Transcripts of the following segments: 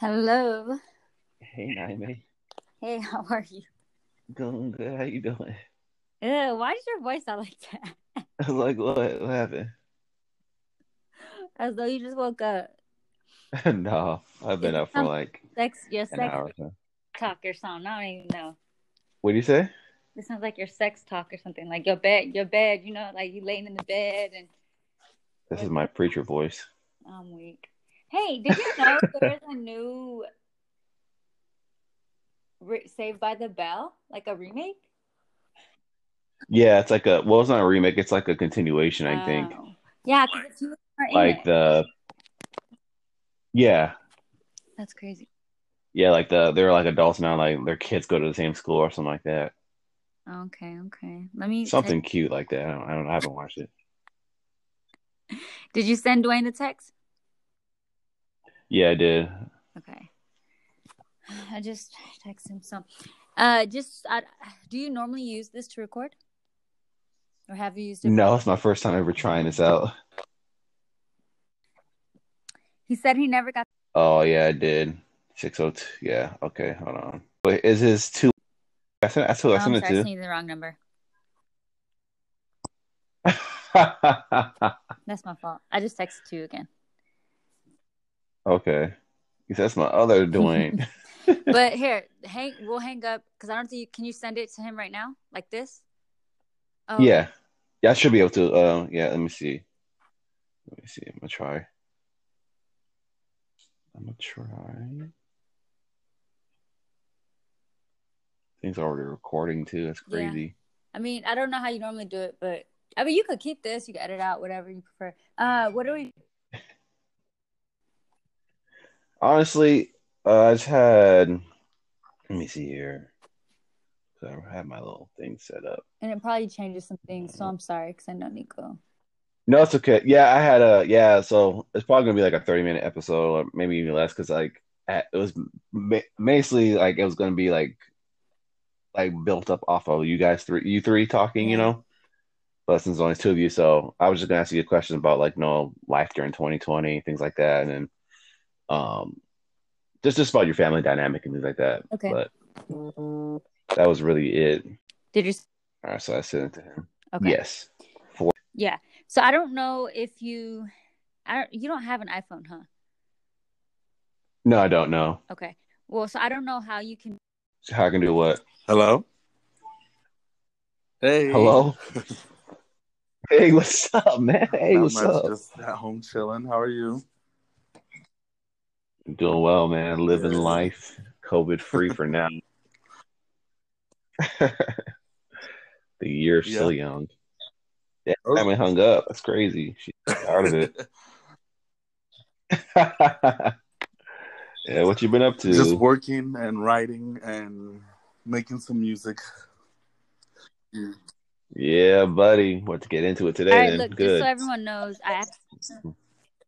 Hello. Hey, Niamey. Hey, how are you? Going good. How you doing? Ew, why does your voice sound like that? I was like, what? What happened? As though you just woke up. no, I've been It up for like Sex, your an sex hour or talk or something. I don't even know. What do you say? This sounds like your sex talk or something. Like your bed, your bed. You know, like you laying in the bed and This is my preacher voice. I'm weak. Hey, did you know there's a new Re- Saved by the Bell, like a remake? Yeah, it's like a well, it's not a remake. It's like a continuation, I think. Oh. Yeah, because it's are in Like the yeah, That's crazy. yeah, like the they're like adults now. Like their kids go to the same school or something like that. Okay, okay. Let me. Something cute like that. I don't. I, don't, I haven't watched it. Did you send Dwayne the text? Yeah, I did. Okay. I just text him some. Uh, just I, do you normally use this to record, or have you used it? No, it's my first time ever trying this out. He said he never got. Oh yeah, I did. Six oh two. Yeah. Okay. Hold on. Wait, is his two? I sent. I Oh, I'm sent sorry, I it sent you the wrong number. That's my fault. I just texted you again. Okay. Says my other Dwayne. But here, hang. We'll hang up because I don't think. You, can you send it to him right now, like this? Oh, yeah. Yeah, I should be able to. Uh, yeah. Let me see. Let me see. I'm gonna try. I'm gonna try. Things already recording too. That's Yeah. crazy. I mean, I don't know how you normally do it, but I mean, you could keep this. You can edit out whatever you prefer. Uh, what do we? Honestly, uh, I just had. Let me see here. So I have my little thing set up. And it probably changes some things, so I'm sorry because I know Nico. No, it's okay. Yeah, I had a yeah. So it's probably gonna be like a thirty minute episode, or maybe even less, because like it was basically like it was gonna be like like built up off of you guys three, you three talking, you know. But since there's only two of you, so I was just gonna ask you a question about like you know life during 2020, things like that, and then um just just about your family dynamic and things like that. Okay. But that was really it. Did you? All right, so I sent it to him. Okay. Yes. Yeah. So I don't know if you, I don't, you don't have an iPhone, huh? No, I don't know. Okay. Well, so I don't know how you can. How I can do what? Hello. Hey. Hello? Hey, what's up, man? Hey, Not what's much, up? Just at home chilling. How are you? Doing well, man. Living life, COVID free for now. the year's still young. Yeah, Oh. I haven't hung up. That's crazy. She's part of it. yeah, what you been up to? Just working and writing and making some music. Yeah, buddy. What to get into it today? All right, then? look, just Good. so everyone knows, I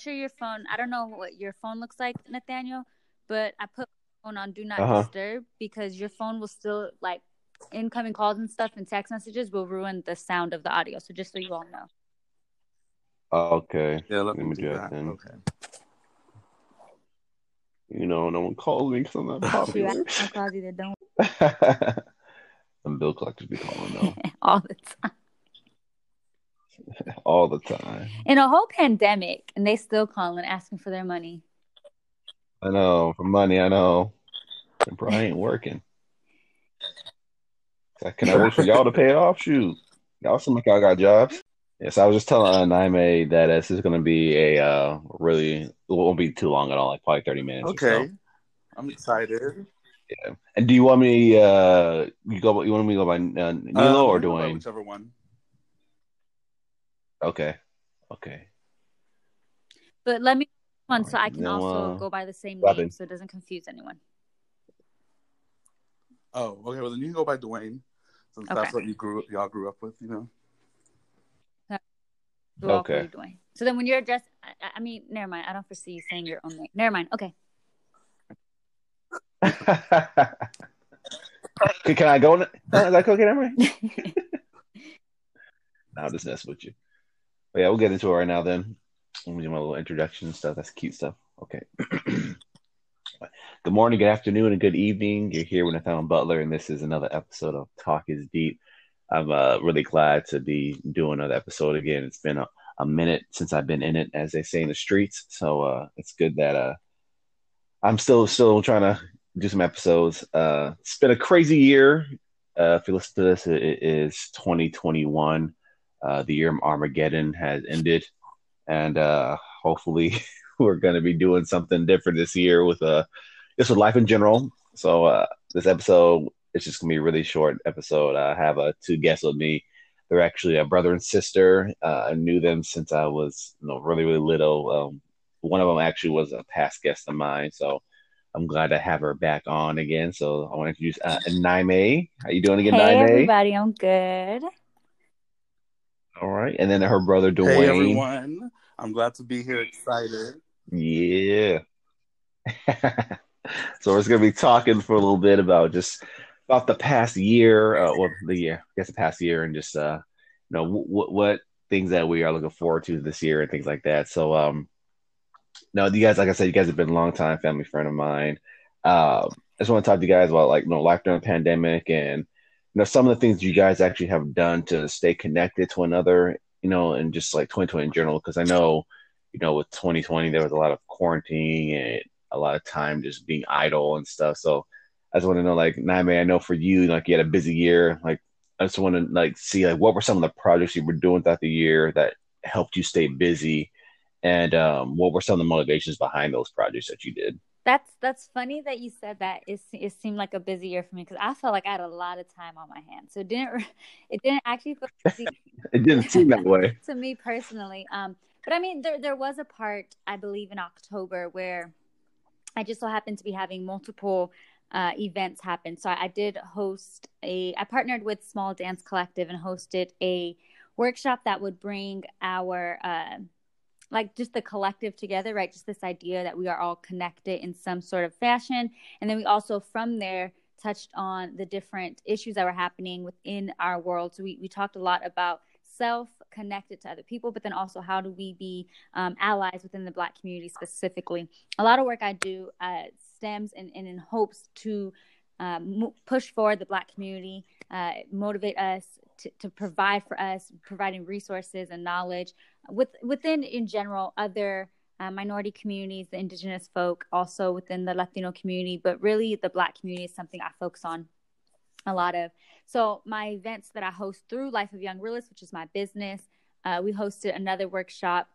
asked sure your phone. I don't know what your phone looks like, Nathanael, but I put my phone on do not Uh-huh. disturb because your phone will still like incoming calls and stuff and text messages will ruin the sound of the audio. So just so you all know. okay. Yeah, let, Let me me do do that. that then. Okay. You know, no one calls me because I'm not Shoot, I popular. I called you that don't Some bill collectors be calling though all the time. all the time. In a whole pandemic, and they still calling asking for their money. I know for money. I know. It probably ain't working. Can I work for y'all to pay it off? Shoot, y'all seem like y'all got jobs. Yes, I was just telling uh, Niamey that this is going to be a uh, really it won't be too long at all, like probably thirty minutes. or so. Okay. I'm excited. Yeah. And do you want me? Uh, you go? You want me to go by uh, Nilo Um, or you know Dwayne? Whichever one. Okay. Okay. But let me one so I can No, also uh, go by the same what name so it doesn't confuse anyone. Oh, okay. Well, then you can go by Dwayne, since Okay. that's what you grew y'all grew up with. You know. We'll Okay. Dwayne. So then when you're addressed, I, I mean, never mind. I don't foresee you saying your own name. Never mind. Okay. Okay, Can I go? n- Is that okay, Emery? I'll just mess with you. But yeah, we'll get into it right now then. Let me do my little introduction and stuff. That's cute stuff. Okay. Good morning, good afternoon, and good evening. You're here with Nathanael Butler, and this is another episode of Talk is Deep. I'm uh, really glad to be doing another episode again. It's been a, a minute since I've been in it, as they say in the streets. So uh, it's good that uh, I'm still still trying to do some episodes. Uh, it's been a crazy year. Uh, if you listen to this, it, it is 2021. Uh, the year of Armageddon has ended, and uh, hopefully we're going to be doing something different this year with uh, just with life in general. So uh, this episode it's just going to be a really short episode. I have uh, two guests with me. They're actually a brother and sister. Uh, I knew them since I was you know really really little. Um, one of them actually was a past guest of mine, so I'm glad to have her back on again. So I want to introduce uh, Niamey. How you doing again, Hey Niamey? everybody, I'm good. All right, and then her brother Dwayne. Hey everyone, I'm glad to be here. Excited. Yeah. so we're just gonna be talking for a little bit about just about the past year, uh, well, the year, I guess the past year, and just uh, you know, what what things that we are looking forward to this year and things like that. So, um, no, you guys, like I said, you guys have been a long time family friend of mine. Um, I just want to talk to you guys about like you know life during the pandemic and you know some of the things you guys actually have done to stay connected to another, you know, and just like 2020 in general, because I know you know, with 2020, there was a lot of quarantine and a lot of time just being idle and stuff. So I just want to know, like, Niamey, I know for you, like, you had a busy year. Like, I just want to like see, like, what were some of the projects you were doing throughout the year that helped you stay busy, and um, what were some of the motivations behind those projects that you did? That's that's funny that you said that. It it seemed like a busy year for me because I felt like I had a lot of time on my hands. So it didn't it didn't actually feel busy It didn't seem that way. to me personally. Um, but I mean, there there was a part I believe in October where I just so happened to be having multiple uh, events happen. So I, I did host a. I partnered with Small Dance Collective and hosted a workshop that would bring our. Uh, like just the collective together, right? Just this idea that we are all connected in some sort of fashion. And then we also, from there, touched on the different issues that were happening within our world. So we, we talked a lot about self connected to other people, but then also how do we be um, allies within the Black community specifically. A lot of work I do uh, stems and in, hopes to um, push forward the Black community, uh, motivate us to, to, provide for us, providing resources and knowledge with within in general other uh, minority communities, the indigenous folk, also within the Latino community, but really the Black community is something I focus on a lot of. So my events that I host through Life of Young Realists, which is my business, uh, we hosted another workshop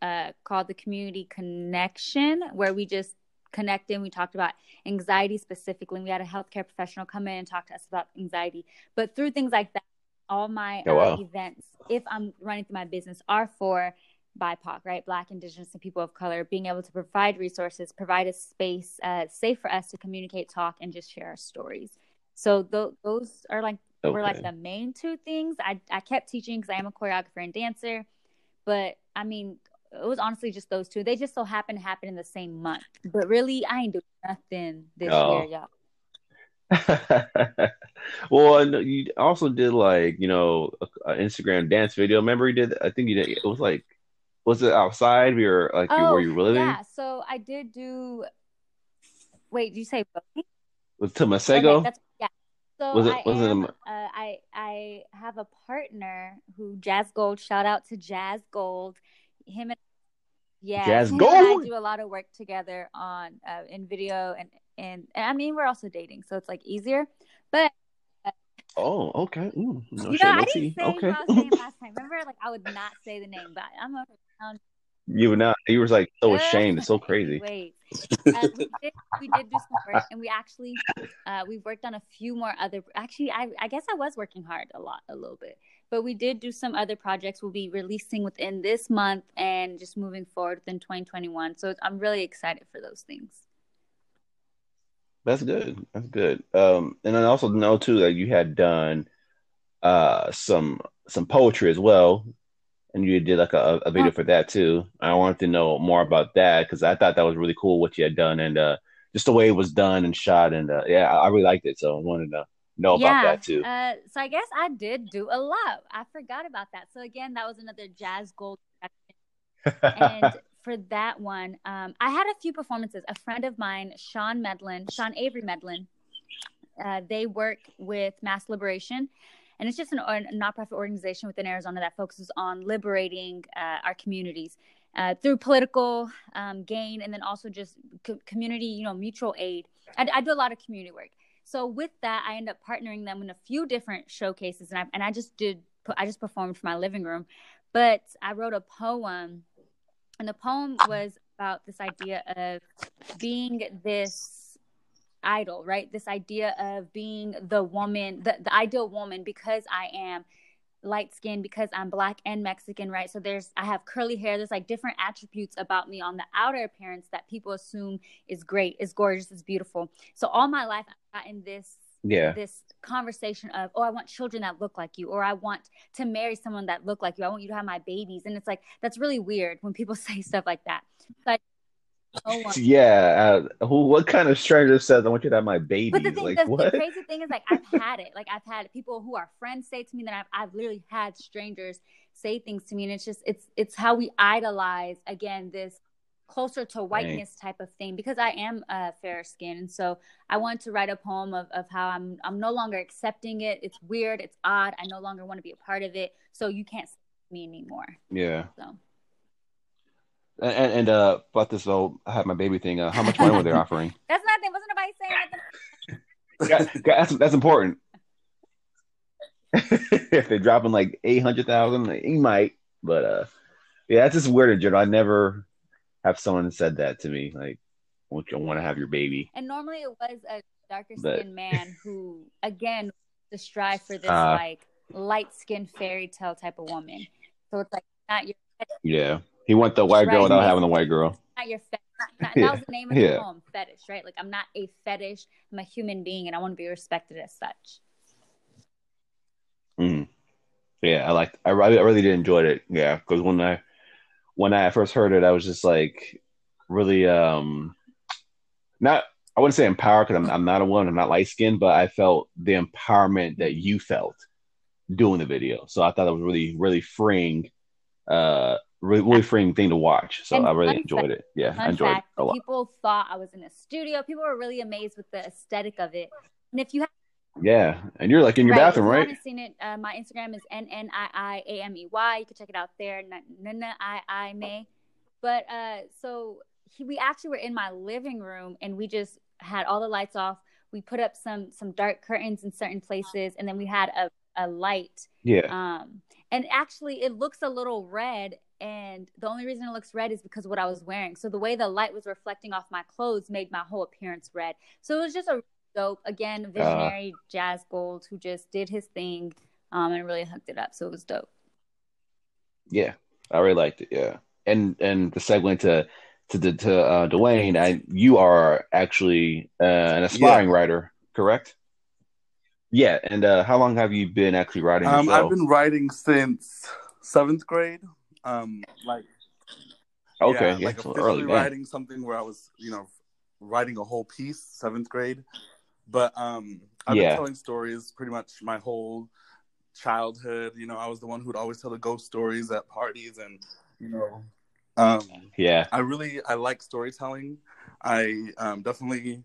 uh, called the Community Connection, where we just connected we talked about anxiety specifically. We had a healthcare professional come in and talk to us about anxiety. But through things like that, all my Oh, wow. uh, events, if I'm running through my business, are for BIPOC, right? Black, Indigenous, and people of color, being able to provide resources, provide a space uh, safe for us to communicate, talk, and just share our stories. So th- those are like were like the main two things. I I kept teaching because I am a choreographer and dancer, but I mean it was honestly just those two. They just so happened to happen in the same month. But really, I ain't doing nothing this Oh. year, y'all. well, know you also did like you know an Instagram dance video. Remember you did? I think you did. It was like, was it outside? We were like, Oh, where you were living? yeah. So I did do. Wait, did you say Bowie? Was it to Okay, yeah. So Was it- I was it a uh, I I have a partner who Jazz Gold. Shout out to Jazz Gold. Him and yeah, Jazz him and I Gold? do a lot of work together on uh, in video and, and and I mean we're also dating, so it's like easier. But Oh, okay. Ooh, no you know, no I didn't say Okay. what I was saying last time. Remember, like I would not say the name, but I'm around. You were not. You were like so ashamed. It's so crazy. Wait, uh, we did we did do some work, and we actually uh, we worked on a few more other. Actually, I I guess I was working hard a lot, a little bit, but we did do some other projects. We'll be releasing within this month and just moving forward within 2021. So I'm really excited for those things. That's good. That's good. Um, and I also know too that you had done uh some some poetry as well, and you did like a, a video for that too. I wanted to know more about that because I thought that was really cool what you had done and uh just the way it was done and shot and uh, yeah, I really liked it. So I wanted to know about that too. Uh, so I guess I did do a lot. I forgot about that. So again, that was another Jazz Gold. and for that one, um, I had a few performances. A friend of mine, Sean Medlin, Sean Avery Medlin, uh, they work with Mass Liberation, and it's just an, a nonprofit organization within Arizona that focuses on liberating uh, our communities uh, through political um, gain, and then also just co- community, you know, mutual aid. I, I, do a lot of community work. So with that, I end up partnering them in a few different showcases, and I and I just did I just performed for my living room, but I wrote a poem, and the poem was about this idea of being this idol, right? This idea of being the woman, the, the ideal woman because I am light skinned because I'm black and Mexican, right? So there's I have curly hair. There's like different attributes about me on the outer appearance that people assume is great, is gorgeous, is beautiful. So all my life I got in this yeah this conversation of oh I want children that look like you or I want to marry someone that look like you. I want you to have my babies. And it's like that's really weird when people say stuff like that. But Oh, yeah. Uh, who? What kind of stranger says I want you to have my baby? But the thing, like, the, what? the crazy thing is, like, I've had it. Like, I've had people who are friends say to me that I've, I've literally had strangers say things to me, and it's just, it's, it's how we idolize again this closer to whiteness Dang. type of thing because I am uh, fair skin, and so I wanted to write a poem of, of how I'm, I'm no longer accepting it. It's weird. It's odd. I no longer want to be a part of it. So you can't see me anymore. Yeah. So. And, and uh, about this though, I had my baby thing. Uh, how much money were they offering? That's nothing. Wasn't nobody saying nothing. that's that's important. if they're dropping like eight hundred thousand, he might. But uh, yeah, that's just weird in general. I never have someone said that to me. Like, "Won't you want to have your baby?" And normally it was a darker skinned man who, again, to strive for this uh, like light skinned fairy tale type of woman. So it's like not your yeah. He went the white girl without having the white girl. Not your fetish. Not, yeah. That was the name of yeah. the poem, fetish, right? Like I'm not a fetish. I'm a human being, and I want to be respected as such. Mm. Yeah, I like. I, I really did enjoy it. Yeah, because when I when I first heard it, I was just like really um not. I wouldn't say empowered because I'm, I'm not a woman. I'm not light skinned, but I felt the empowerment that you felt doing the video. So I thought that was really really freeing. Uh, really, really freeing thing to watch. So and I really enjoyed fact, it. Yeah, I enjoyed fact, it a lot. People thought I was in a studio. People were really amazed with the aesthetic of it. And if you have yeah, and you're like in your right, bathroom, right? If you haven't seen it, uh, my Instagram is n n i i a m e y. You can check it out there. N i i may. But uh, so he, we actually were in my living room, and we just had all the lights off. We put up some some dark curtains in certain places, and then we had a a light. Yeah. Um, and actually, it looks a little red and the only reason it looks red is because of what I was wearing. So the way the light was reflecting off my clothes made my whole appearance red. So it was just a dope, again, uh. visionary uh, Jazz Gold who just did his thing um, and really hooked it up. So it was dope. Yeah, I really liked it. Yeah, and and the segue to to to uh, Dwayne, I you are actually uh, an aspiring yeah. writer, correct? Yeah, and uh, how long have you been actually writing? Um, I've been writing since seventh grade. Um, like okay, yeah, like officially early, writing something where I was, you know, writing a whole piece, seventh grade. But um, I've yeah. been telling stories pretty much my whole childhood. You know, I was the one who'd always tell the ghost stories at parties, and you know, um, yeah, I really I like storytelling. I um, definitely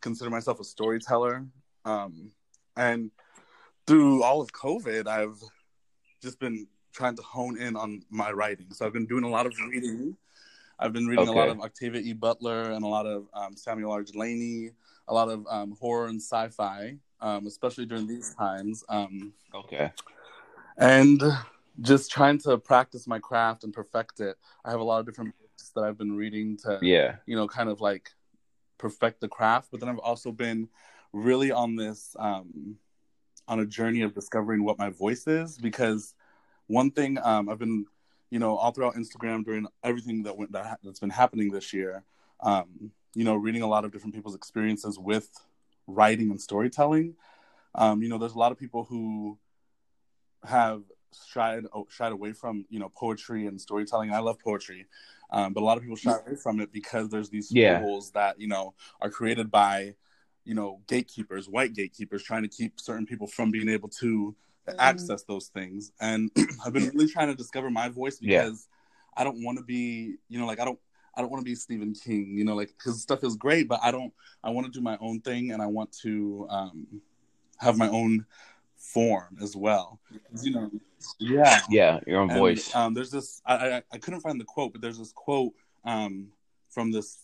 consider myself a storyteller, um, and through all of COVID, I've just been trying to hone in on my writing. So I've been doing a lot of reading. I've been reading okay. a lot of Octavia E. Butler and a lot of um, Samuel R. Delany, a lot of um, horror and sci-fi, um, especially during these times. Um, okay. And just trying to practice my craft and perfect it. I have a lot of different books that I've been reading to, yeah, you know, kind of like perfect the craft. But then I've also been really on this um, on a journey of discovering what my voice is because one thing um, I've been, you know, all throughout Instagram during everything that went that that's been happening this year, um, you know, reading a lot of different people's experiences with writing and storytelling. Um, you know, there's a lot of people who have shied shied away from you know poetry and storytelling. I love poetry, um, but a lot of people shy away from it because there's these yeah. rules that you know are created by you know gatekeepers, white gatekeepers, trying to keep certain people from being able to mm. access those things. And I've been really trying to discover my voice because I don't want to be, you know, like I don't I don't want to be Stephen King, you know, like his stuff is great, but I don't I want to do my own thing and I want to um have my own form as well. You know, yeah, yeah, your own and, voice. Um, there's this. I, I, I couldn't find the quote, but there's this quote um, from this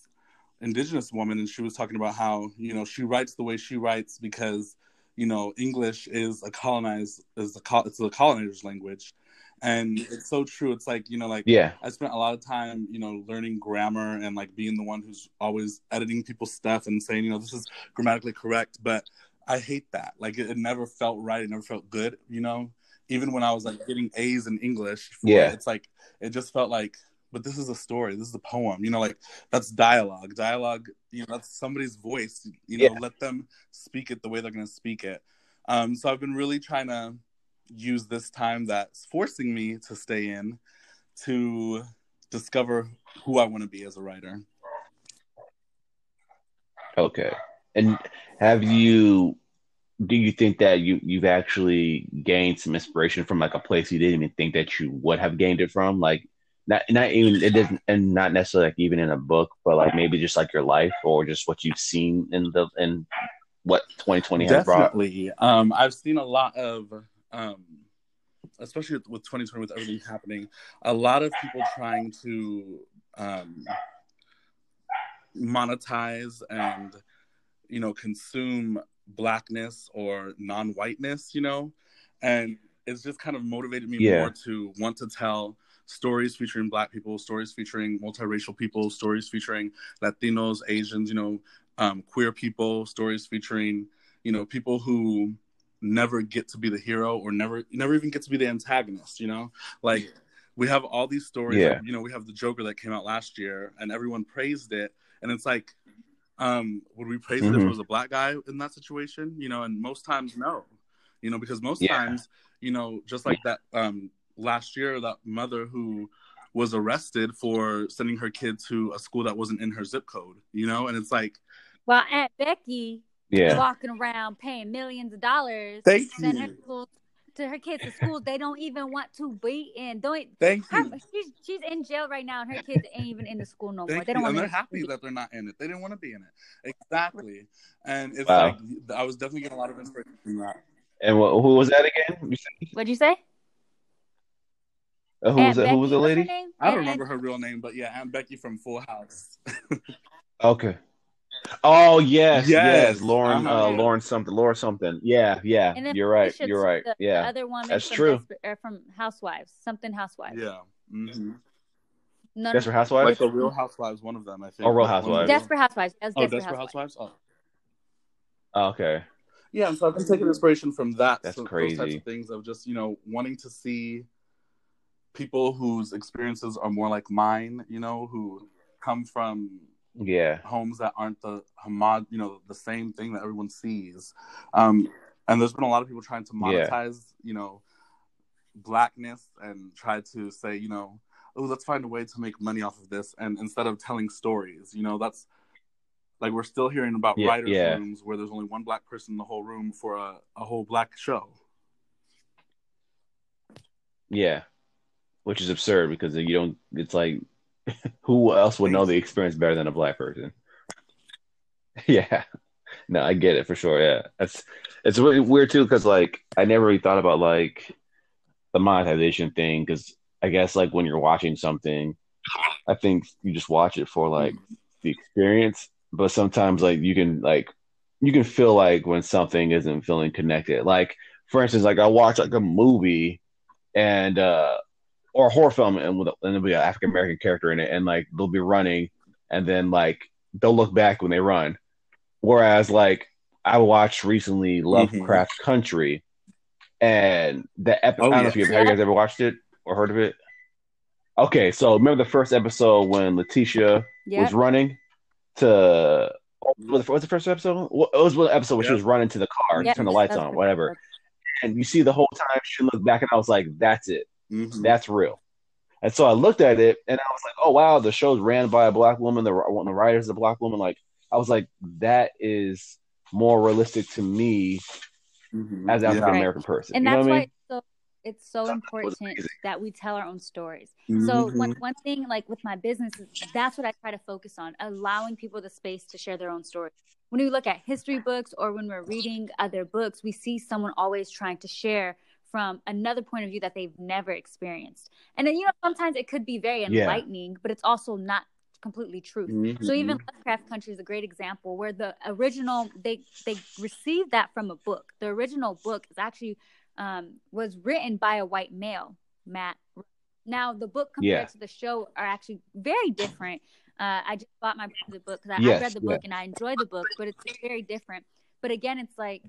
indigenous woman, and she was talking about how you know she writes the way she writes because you know English is a colonized is a it's a colonizer's language, and it's so true. It's like you know, like yeah, I spent a lot of time you know learning grammar and like being the one who's always editing people's stuff and saying you know this is grammatically correct, but I hate that. Like it, it never felt right. It never felt good. You know, even when I was like getting A's in English, yeah, it, it's like it just felt like. But this is a story. This is a poem. You know, like that's dialogue. Dialogue. You know, that's somebody's voice. You know, Yeah. let them speak it the way they're going to speak it. Um, so I've been really trying to use this time that's forcing me to stay in to discover who I want to be as a writer. Okay. And have you do you think that you you've actually gained some inspiration from like a place you didn't even think that you would have gained it from? Like not not even it doesn't and not necessarily like even in a book, but like maybe just like your life or just what you've seen in the in what 2020 has brought. Definitely. Um, I've seen a lot of, um, especially with, with 2020, with everything happening, a lot of people trying to um, monetize and, you know, consume blackness or non-whiteness, you know, and it's just kind of motivated me Yeah. more to want to tell stories featuring black people, stories featuring multiracial people, stories featuring Latinos, Asians, you know, um, queer people, stories featuring, you know, people who never get to be the hero or never never even get to be the antagonist, you know? Like we have all these stories, Yeah. like, you know, we have the Joker that came out last year and everyone praised it and it's like um would we praise it if it was a black guy in that situation, you know, and most times no. You know, because most Yeah. times, you know, just like that um last year that mother who was arrested for sending her kid to a school that wasn't in her zip code, you know, and it's like well Aunt Becky Yeah. walking around paying millions of dollars Thank to send her you. schools to her kids to school they don't even want to be in. Don't Thank her, you. she's she's in jail right now and her kids ain't even in the school no more. They don't you. want And they're them happy that they're not in it. They didn't want to be in it. Exactly. And it's Wow. like I was definitely getting a lot of inspiration from that. And what, who was that again? What'd you say? uh, who Aunt was that? Becky, Who was the lady? I don't Aunt- remember her real name, but yeah, Aunt Becky from Full House. Okay. Oh yes, yes, Yes. Lauren, Uh-huh, uh. Lauren something, Laura something. Yeah, yeah. And You're right. You're right. The, the Yeah. other woman That's from true. Desper- uh, from Housewives, something Housewives. yeah. hmm None Desperate Like Housewives. the Real Housewives, one of them, I think. Oh, Real Housewives. Desperate Housewives. That's Oh, Desperate, Desperate Housewives. Housewives. Oh. Oh, okay. Yeah, and so I've been taking inspiration from that. That's so, Those types of things of just you know wanting to see people whose experiences are more like mine. You know, who come from Yeah. homes that aren't the homog, you know, the same thing that everyone sees. Um, and there's been a lot of people trying to Yeah. monetize, you know, blackness and try to say, you know, oh, let's find a way to make money off of this. And instead of telling stories, you know, that's like we're still hearing about Yeah, writers' yeah. rooms where there's only one black person in the whole room for a, a whole black show. Yeah. Which is absurd because you don't. It's like, who else would know the experience better than a black person? Yeah. No, I get it for sure. Yeah, that's it's really weird too because like I never really thought about like the monetization thing because I guess like when you're watching something, I think you just watch it for like the experience, but sometimes like you can like you can feel like when something isn't feeling connected. Like for instance, like I watch like a movie and uh or a horror film and with and there'll be an African American character in it and like they'll be running and then like they'll look back when they run. Whereas like I watched recently mm-hmm. Lovecraft Country and the episode Oh, I don't know yeah. if you have you guys ever watched it or heard of it. Okay, so remember the first episode when Letitia Yeah. was running to what was the first episode? What- It was one episode where she was running to the car, Yeah, turn the lights that's on, whatever. And you see the whole time she looked back, and I was like, "That's it. Mhm. That's real." And so I looked at it, and I was like, "Oh wow, the show's ran by a black woman. The one of the writers is a black woman." Like I was like, "That is more realistic to me Mhm. as an African American person." and you know that's what I why mean? it's so it's so important that we tell our own stories. Mm-hmm. So one one thing like with my business, that's what I try to focus on, allowing people the space to share their own stories. When we look at history books or when we're reading other books, we see someone always trying to share from another point of view that they've never experienced. And then you know sometimes it could be very enlightening, yeah. but it's also not completely true. Mm-hmm. So even Lovecraft Country is a great example where the original they they received that from a book. The original book is actually um, was written by a white male, Matt. Now the book compared yeah. to the show are actually very different. Uh, I just bought my the book because I, yes, I, read the book yeah. and I enjoy the book, but it's very different. But again, it's like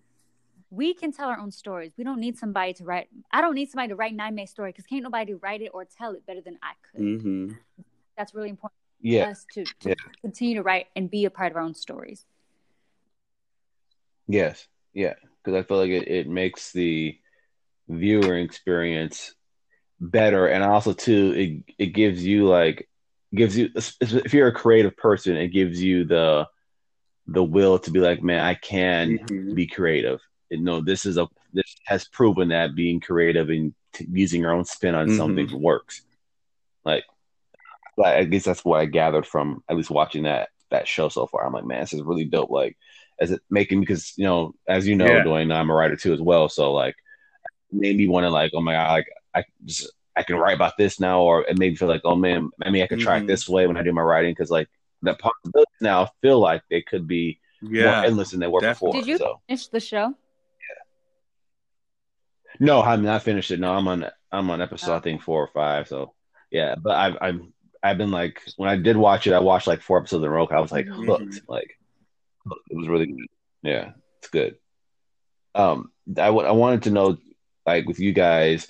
we can tell our own stories. We don't need somebody to write. I don't need somebody to write Nine May story because can't nobody write it or tell it better than I could. Mm-hmm. That's really important. Yeah. us to, to yeah. continue to write and be a part of our own stories. Yes. Yeah. Because I feel like it, it makes the viewer experience better and also too it it gives you like gives you if you're a creative person it gives you the the will to be like man i can mm-hmm. be creative and no this is a this has proven that being creative and t- using your own spin on mm-hmm. something works like i guess that's what i gathered from at least watching that that show so far i'm like man this is really dope like as it making because you know as you know yeah. Dwayne, i'm a writer too as well so like made me want to like, oh my god, like I just I can write about this now, or it made me feel like, oh man, maybe I could try mm-hmm. it this way when I do my writing because like the possibilities now feel like they could be yeah, more endless than they were definitely. before. Did you so. finish the show? No, I'm not finished it. No, I'm on I'm on episode oh. I think four or five. So yeah, but I've I've I've been like when I did watch it, I watched like four episodes in a row. I was like mm-hmm. hooked. Like it was really good. Yeah, it's good. Um, I, w- I wanted to know like with you guys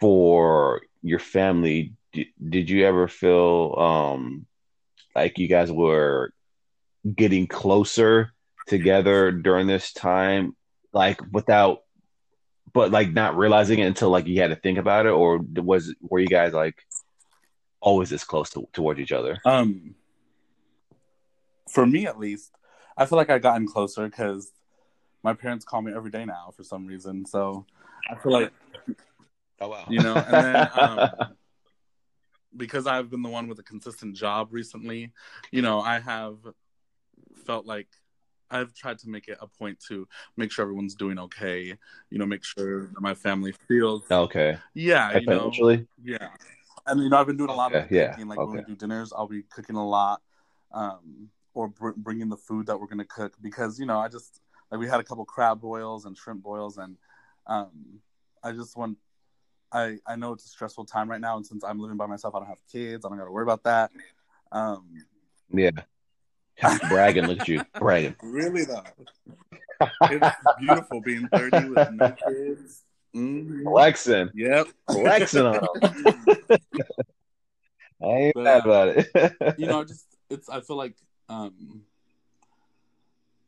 for your family did, did you ever feel um like you guys were getting closer together during this time like without but like not realizing it until like you had to think about it or was were you guys like always this close to, towards each other? Um for me at least i feel like I've gotten closer because my parents call me every day now for some reason so I feel like, oh wow, you know, and then um, because I've been the one with a consistent job recently, you know, I have felt like I've tried to make it a point to make sure everyone's doing okay. You know, make sure that my family feels okay. Yeah, you know, yeah. And you know, I've been doing a lot okay, of cooking. Yeah, like okay. when we do dinners, I'll be cooking a lot, um, or br- bringing the food that we're gonna cook because you know I just like we had a couple crab boils and shrimp boils and um, I just want. I I know it's a stressful time right now, and since I'm living by myself, I don't have kids. I don't got to worry about that. Um, yeah. Bragging, look at you bragging. Really though, it's beautiful being 30 with no kids. Mm-hmm. Flexing. Yep. Flexing on them. I ain't but, mad about it. you know, just it's. I feel like um,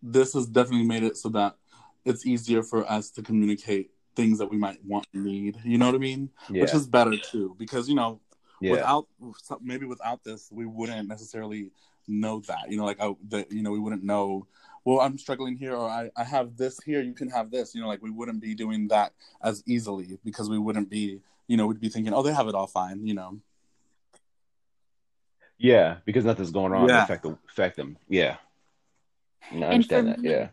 this has definitely made it so that it's easier for us to communicate things that we might want and need. You know what I mean? Yeah. Which is better too, because you know, yeah. without maybe without this, we wouldn't necessarily know that. You know, like I, that you know, we wouldn't know. Well, I'm struggling here, or I, I have this here. You can have this. You know, like we wouldn't be doing that as easily because we wouldn't be. You know, we'd be thinking, oh, they have it all fine. You know. Yeah, because nothing's going wrong yeah. affect, affect them. Yeah. I understand that. Yeah.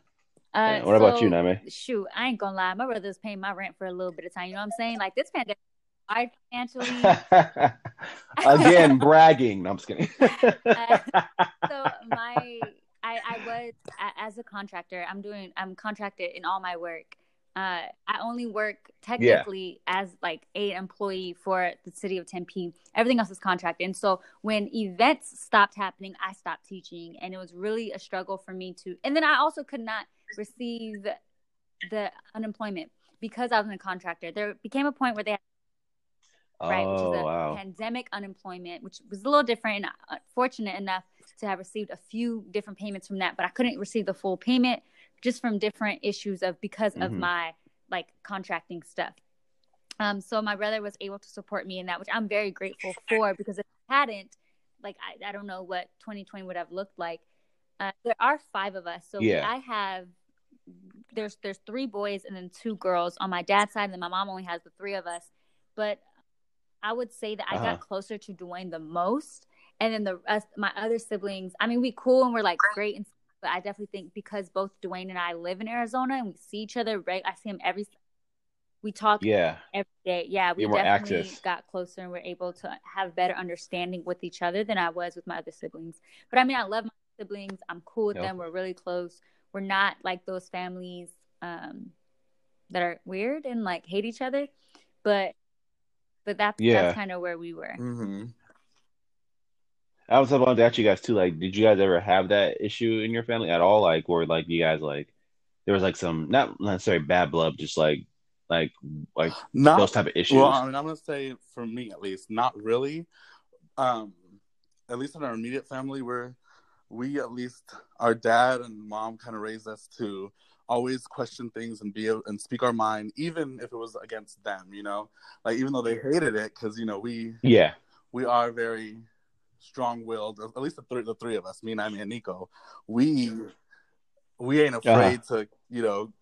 Uh, what so, about you, Niamey? Shoot, I ain't gonna lie. My brother's paying my rent for a little bit of time. You know what I'm saying? Like this pandemic, I financially. Again, bragging. No, I'm just kidding. uh, so my, I, I was as a contractor. I'm doing. I'm contracted in all my work. Uh, I only work technically yeah. as like a employee for the city of Tempe. Everything else is contracted. And so when events stopped happening, I stopped teaching, and it was really a struggle for me to. And then I also could not receive the unemployment because I was a contractor. There became a point where they had right, which is a oh, wow. pandemic unemployment, which was a little different. And uh, fortunate enough to have received a few different payments from that, but I couldn't receive the full payment just from different issues of because mm-hmm. of my like contracting stuff. Um, so my brother was able to support me in that, which I'm very grateful for because if I hadn't, like I, I don't know what 2020 would have looked like. Uh, there are five of us, so yeah. I have there's there's three boys and then two girls on my dad's side, and then my mom only has the three of us. But I would say that I Uh-huh. got closer to Dwayne the most, and then the rest, my other siblings. I mean, we cool and we're like great, and but I definitely think because both Dwayne and I live in Arizona and we see each other, right? I see him every. We talk Yeah. every day. Yeah, we You're definitely active. got closer and were able to have better understanding with each other than I was with my other siblings. But I mean, I love my siblings. I'm cool with Yeah. them. We're really close. We're not like those families um, that are weird and like hate each other. But but that's Yeah. that's kind of where we were. Mm-hmm. I was about to ask you guys too, like, did you guys ever have that issue in your family at all? Like, where like you guys like there was like some not necessarily bad blood, just like like like Not those type of issues. Well, I mean, I'm gonna say for me at least, not really. Um, at least in our immediate family, where we at least our dad and mom kind of raised us to always question things and be able, and speak our mind, even if it was against them. You know, like even though they hated it, because you know we yeah. we are very strong-willed. At least the three the three of us, me and Amy and Nico, we we ain't Uh-huh. afraid to you know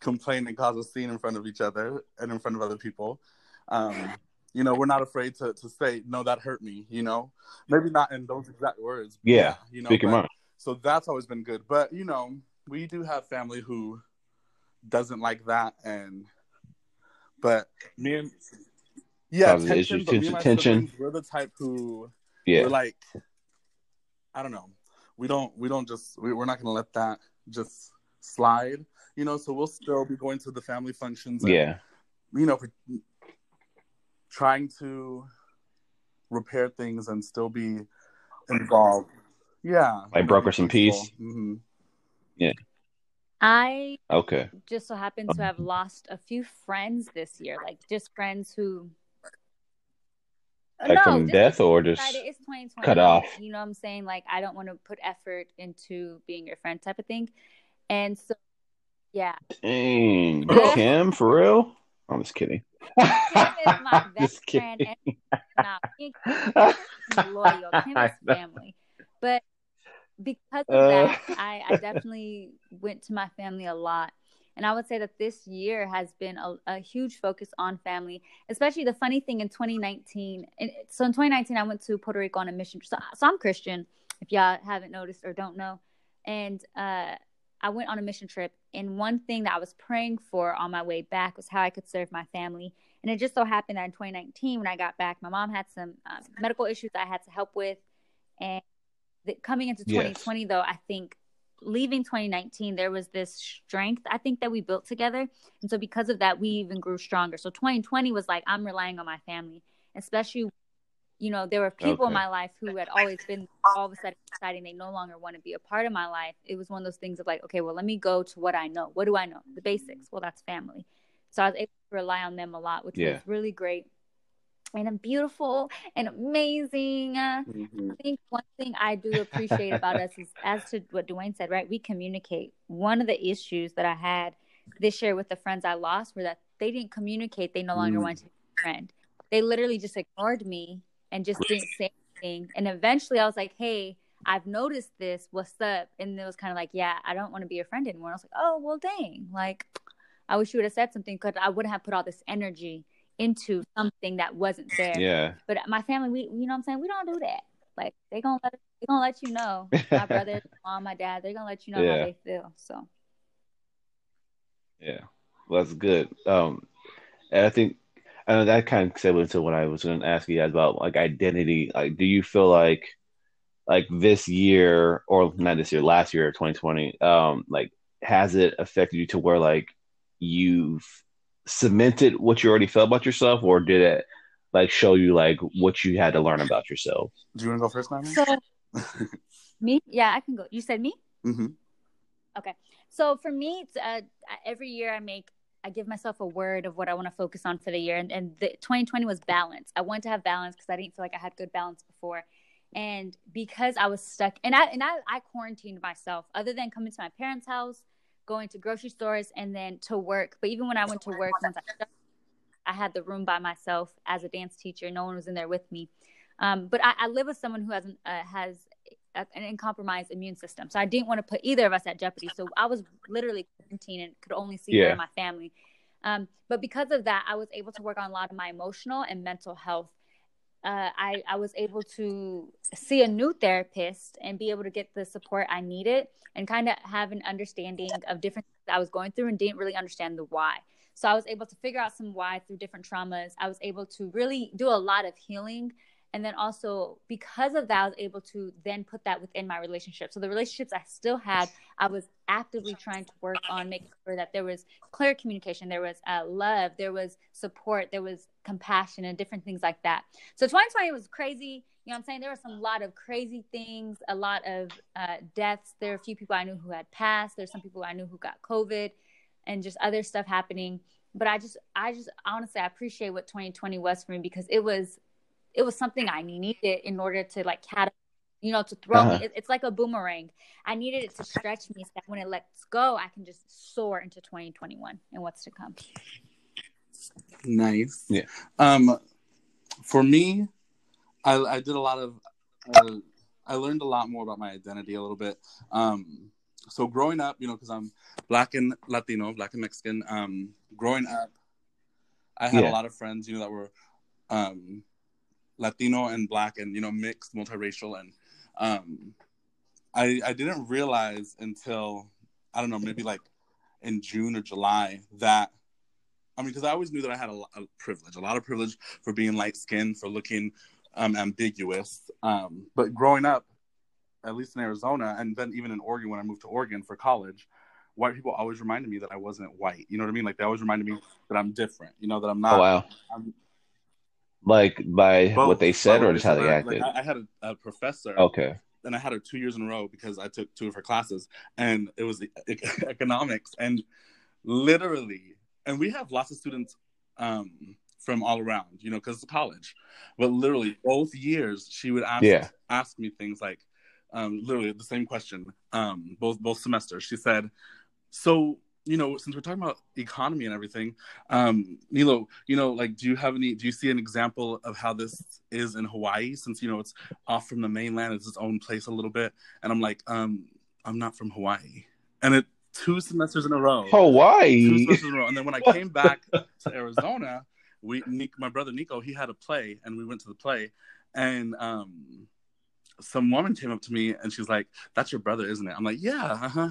complain and cause a scene in front of each other and in front of other people. Um, you know, we're not afraid to, to say, no, that hurt me, you know, maybe not in those exact words. but Yeah, you know, Speak your but- mind. so that's always been good. But, you know, we do have family who doesn't like that. And, but me and, yeah, Causes tension, issues, but me and my tension. siblings, we're the type who, Yeah. we're like, I don't know. We don't, we don't just, we, we're not going to let that just slide, you know, so we'll still be going to the family functions. And, yeah. you know, trying to repair things and still be involved. Yeah. Like broker some peace. Mm-hmm. Hmm I Okay. just so happen to have lost a few friends this year, like just friends who. Like from death or just decided it's 2020. cut off? You know what I'm saying? Like I don't want to put effort into being your friend type of thing. And so yeah. Dang. Kim, for real? I'm just kidding. Kim is my best friend and nah, Kim is loyal. Kim is family. But because of Uh. that, I, I definitely went to my family a lot. And I would say that this year has been a, a huge focus on family, especially the funny thing in 2019. And so in 2019, I went to Puerto Rico on a mission. So, so I'm Christian, if y'all haven't noticed or don't know. And uh, I went on a mission trip. And one thing that I was praying for on my way back was how I could serve my family. And it just so happened that in 2019, when I got back, my mom had some um, medical issues I had to help with. And the, coming into Yes. 2020, though, I think leaving 2019, there was this strength I think that we built together. And so because of that, we even grew stronger. So 2020 was like, I'm relying on my family, especially, you know, there were people in my life who had always been all of a sudden deciding they no longer want to be a part of my life. It was one of those things of like, okay, well, let me go to what I know. What do I know? The basics. Well, that's family. So I was able to rely on them a lot, which Yeah. was really great and beautiful and amazing. Uh, hmm I think one thing I do appreciate about us is, as to what Dwayne said, right? We communicate. One of the issues that I had this year with the friends I lost were that they didn't communicate. They no longer Mm. wanted to be a friend. They literally just ignored me and just didn't say anything. And eventually I was like, hey, I've noticed this. What's up? And it was kind of like, yeah, I don't want to be a friend anymore. I was like, oh, well, dang. Like, I wish you would have said something because I wouldn't have put all this energy into something that wasn't there. Yeah. But my family, we you know what I'm saying, we don't do that. Like they gonna let they gonna let you know. My brother, my mom, my dad, they're gonna let you know Yeah. how they feel. So Yeah, well, that's good. Um, and I think I know that kind of segues into what I was going to ask you guys about, like identity. Like, do you feel like, like this year, or not this year, last year, 2020, um, like has it affected you to where like you've cemented what you already felt about yourself, or did it like show you like what you had to learn about yourself? Do you want to go first, Nana? so me, yeah, I can go. You said me. hmm Okay. So for me, it's, uh, every year I make, I give myself a word of what I want to focus on for the year. And, and the 2020 was balance. I wanted to have balance because I didn't feel like I had good balance before. And because I was stuck, and I and I, I quarantined myself, other than coming to my parents' house, going to grocery stores, and then to work. But even when I went to work, once I shut, I had the room by myself as a dance teacher. No one was in there with me. Um, but I, I live with someone who has an, uh, has an uncompromised immune system, so I didn't want to put either of us at jeopardy. So I was literally quarantine and could only see her and my family. Um, but because of that, I was able to work on a lot of my emotional and mental health. Uh, I, I was able to see a new therapist and be able to get the support I needed and kind of have an understanding of different I was going through and didn't really understand the why. So I was able to figure out some why through different traumas. I was able to really do a lot of healing. And then also because of that, I was able to then put that within my relationship. So the relationships I still had, I was actively trying to work on making sure that there was clear communication, there was uh, love, there was support, there was compassion, and different things like that. So 2020 was crazy. You know what I'm saying? There were some lot of crazy things, a lot of uh, deaths. There are a few people I knew who had passed. There's some people I knew who got COVID and just other stuff happening. But I just, I just honestly, I appreciate what 2020 was for me because it was, it was something I needed in order to like cat, you know, to throw Uh-huh. me. It, it's like a boomerang. I needed it to stretch me so that when it lets go, I can just soar into 2021 and what's to come. Nice. Yeah. Um, for me, I, I did a lot of. Uh, I learned a lot more about my identity a little bit. Um, so growing up, you know, because I'm black and Latino, black and Mexican. Um, growing up, I had Yeah. a lot of friends, you know, that were um, Latino and black and you know mixed, multiracial, and um, I I didn't realize until I don't know maybe like in June or July that I mean because I always knew that I had a, lot of privilege, a lot of privilege for being light skinned, for looking um, ambiguous. Um, but growing up, at least in Arizona, and then even in Oregon when I moved to Oregon for college, white people always reminded me that I wasn't white. You know what I mean? Like they always reminded me that I'm different. You know that I'm not. Oh wow. I'm Like by both. what they said or just how they Like, acted? I, I had a, a professor Okay. and I had her two years in a row because I took two of her classes, and it was e- economics, and literally, and we have lots of students um, from all around, you know, because it's a college, but literally both years she would ask Yeah. ask me things like, um, literally the same question, um, both both semesters. She said, "So." You know, since we're talking about economy and everything, um, Nilo, you know, like, do you have any? Do you see an example of how this is in Hawaii? Since you know it's off from the mainland. It's its own place a little bit. And I'm like, um, I'm not from Hawaii. And it two semesters in a row. Hawaii, Two semesters in a row. And then when I came back to Arizona, we Nick, my brother Nico, he had a play, and we went to the play, and um, some woman came up to me and she's like, "That's your brother, isn't it?" I'm like, "Yeah, uh huh."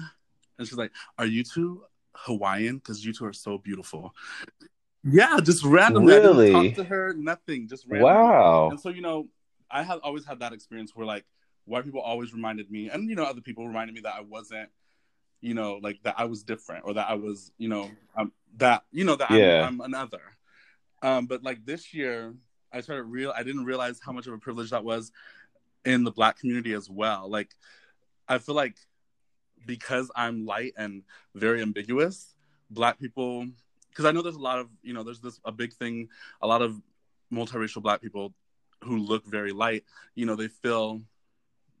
And she's like, "Are you two Hawaiian? Because you two are so beautiful." Yeah, just randomly. Really? talk to her. Nothing. Just randomly. Wow. And so, you know, I have always had that experience where like white people always reminded me, and you know, other people reminded me that I wasn't, you know, like that I was different or that I was, you know, um, that you know that Yeah. I'm, I'm another. Um, but like this year, I started real. I didn't realize how much of a privilege that was in the black community as well. Like, I feel like because I'm light and very ambiguous, black people. Because I know there's a lot of you know, there's this a big thing. A lot of multiracial black people who look very light, you know, they feel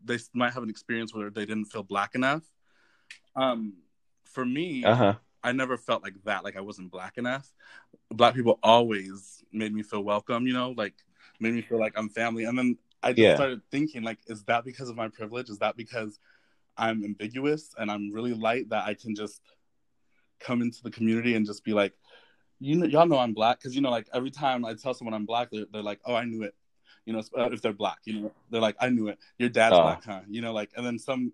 they might have an experience where they didn't feel black enough. Um, for me, Uh huh. I never felt like that, like I wasn't black enough. Black people always made me feel welcome, you know, like made me feel like I'm family. And then I just Yeah. started thinking, like, is that because of my privilege? Is that because I'm ambiguous and I'm really light that I can just come into the community and just be like, you know, y'all know I'm black because you know, like every time I tell someone I'm black, they're, they're like, oh, I knew it. You know, uh, if they're black, you know, they're like, I knew it. Your dad's Oh. black, huh? You know, like, and then some,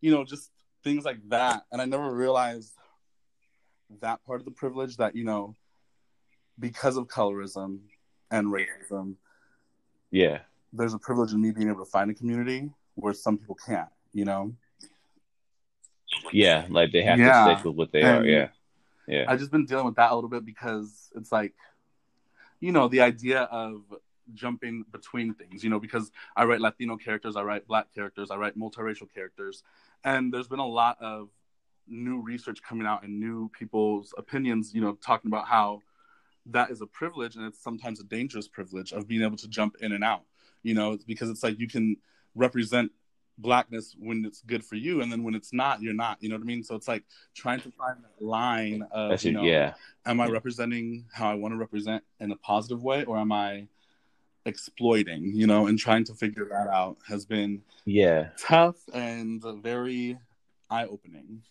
you know, just things like that. And I never realized that part of the privilege that you know, because of colorism and racism, Yeah. there's a privilege in me being able to find a community where some people can't. You know, Yeah. Like they have Yeah. to stick with what they are. Yeah. Yeah. I've just been dealing with that a little bit because it's like, you know, the idea of jumping between things, you know, because I write Latino characters, I write black characters, I write multiracial characters. And there's been a lot of new research coming out and new people's opinions, you know, talking about how that is a privilege and it's sometimes a dangerous privilege of being able to jump in and out, you know, because it's like you can represent blackness when it's good for you and then when it's not you're not you know what i mean so it's like trying to find that line of That's you it. know Yeah. am I representing how I want to represent in a positive way, or am I exploiting? You know, and trying to figure that out has been Yeah. tough and very eye opening.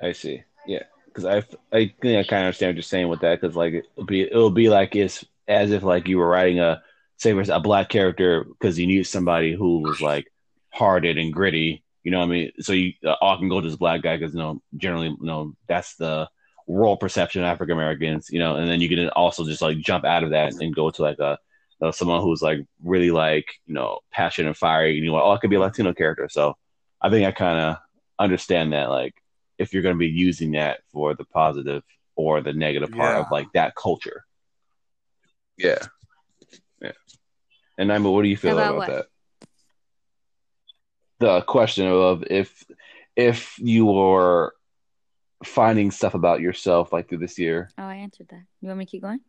I see. Yeah, because I I think I kind of understand what you're saying with that. Because like it'll be it'll be like it's as if like you were writing a say for a black character because you need somebody who was like hearted and gritty. You know what I mean? So you uh, often go to this black guy because you know generally you know that's the world perception of African Americans. You know, and then you can also just like jump out of that and go to like a uh, someone who's like really like you know passionate and fiery. You know, oh, I could be a Latino character. So I think I kind of understand that like if you're going to be using that for the positive or the negative part Yeah. of like that culture. Yeah. Yeah. And Niamey, what do you feel About about, that? The question of if if you were finding stuff about yourself like through this year. Oh, I answered that. You want me to keep going?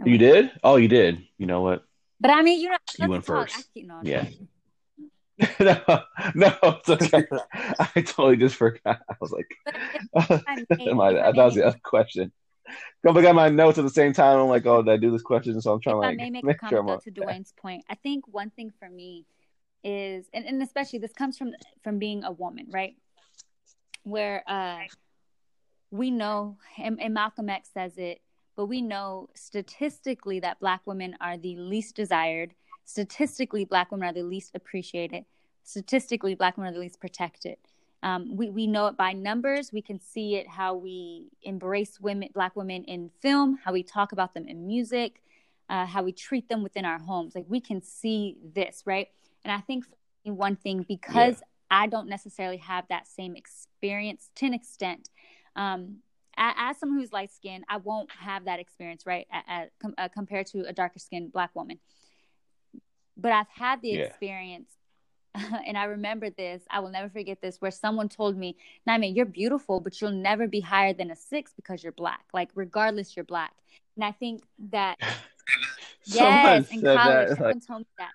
I You did? Oh, you did. You know what? But I mean, you know, You went talk. first. I keep, no, Yeah. no, no, it's okay. I totally just forgot. I was like, I my, if I thought it was the other question. Come I got my notes at the same time. I'm like, oh, did I do this question? So I'm trying if to I may make, make, a comment though, to Dwayne's point, I think one thing for me is, and, and especially this comes from from being a woman, right? Where uh, we know, and, and Malcolm X says it, but we know statistically that Black women are the least desired. Statistically, Black women are the least appreciated. Statistically, Black women are the least protected. Um, we, we know it by numbers. We can see it how we embrace women, Black women in film, how we talk about them in music, uh, how we treat them within our homes. Like we can see this, right? And I think for me, one thing, because I don't necessarily have that same experience to an extent, um, as someone who's light skinned, I won't have that experience, right? A- a- com- uh, compared to a darker skinned Black woman. But I've had the Yeah. experience and I remember this. I will never forget this, where someone told me, Niamey, you're beautiful, but you'll never be higher than a six because you're black. Like, regardless, you're black. And I think that, Someone yes, in said college, someone Like, told me that.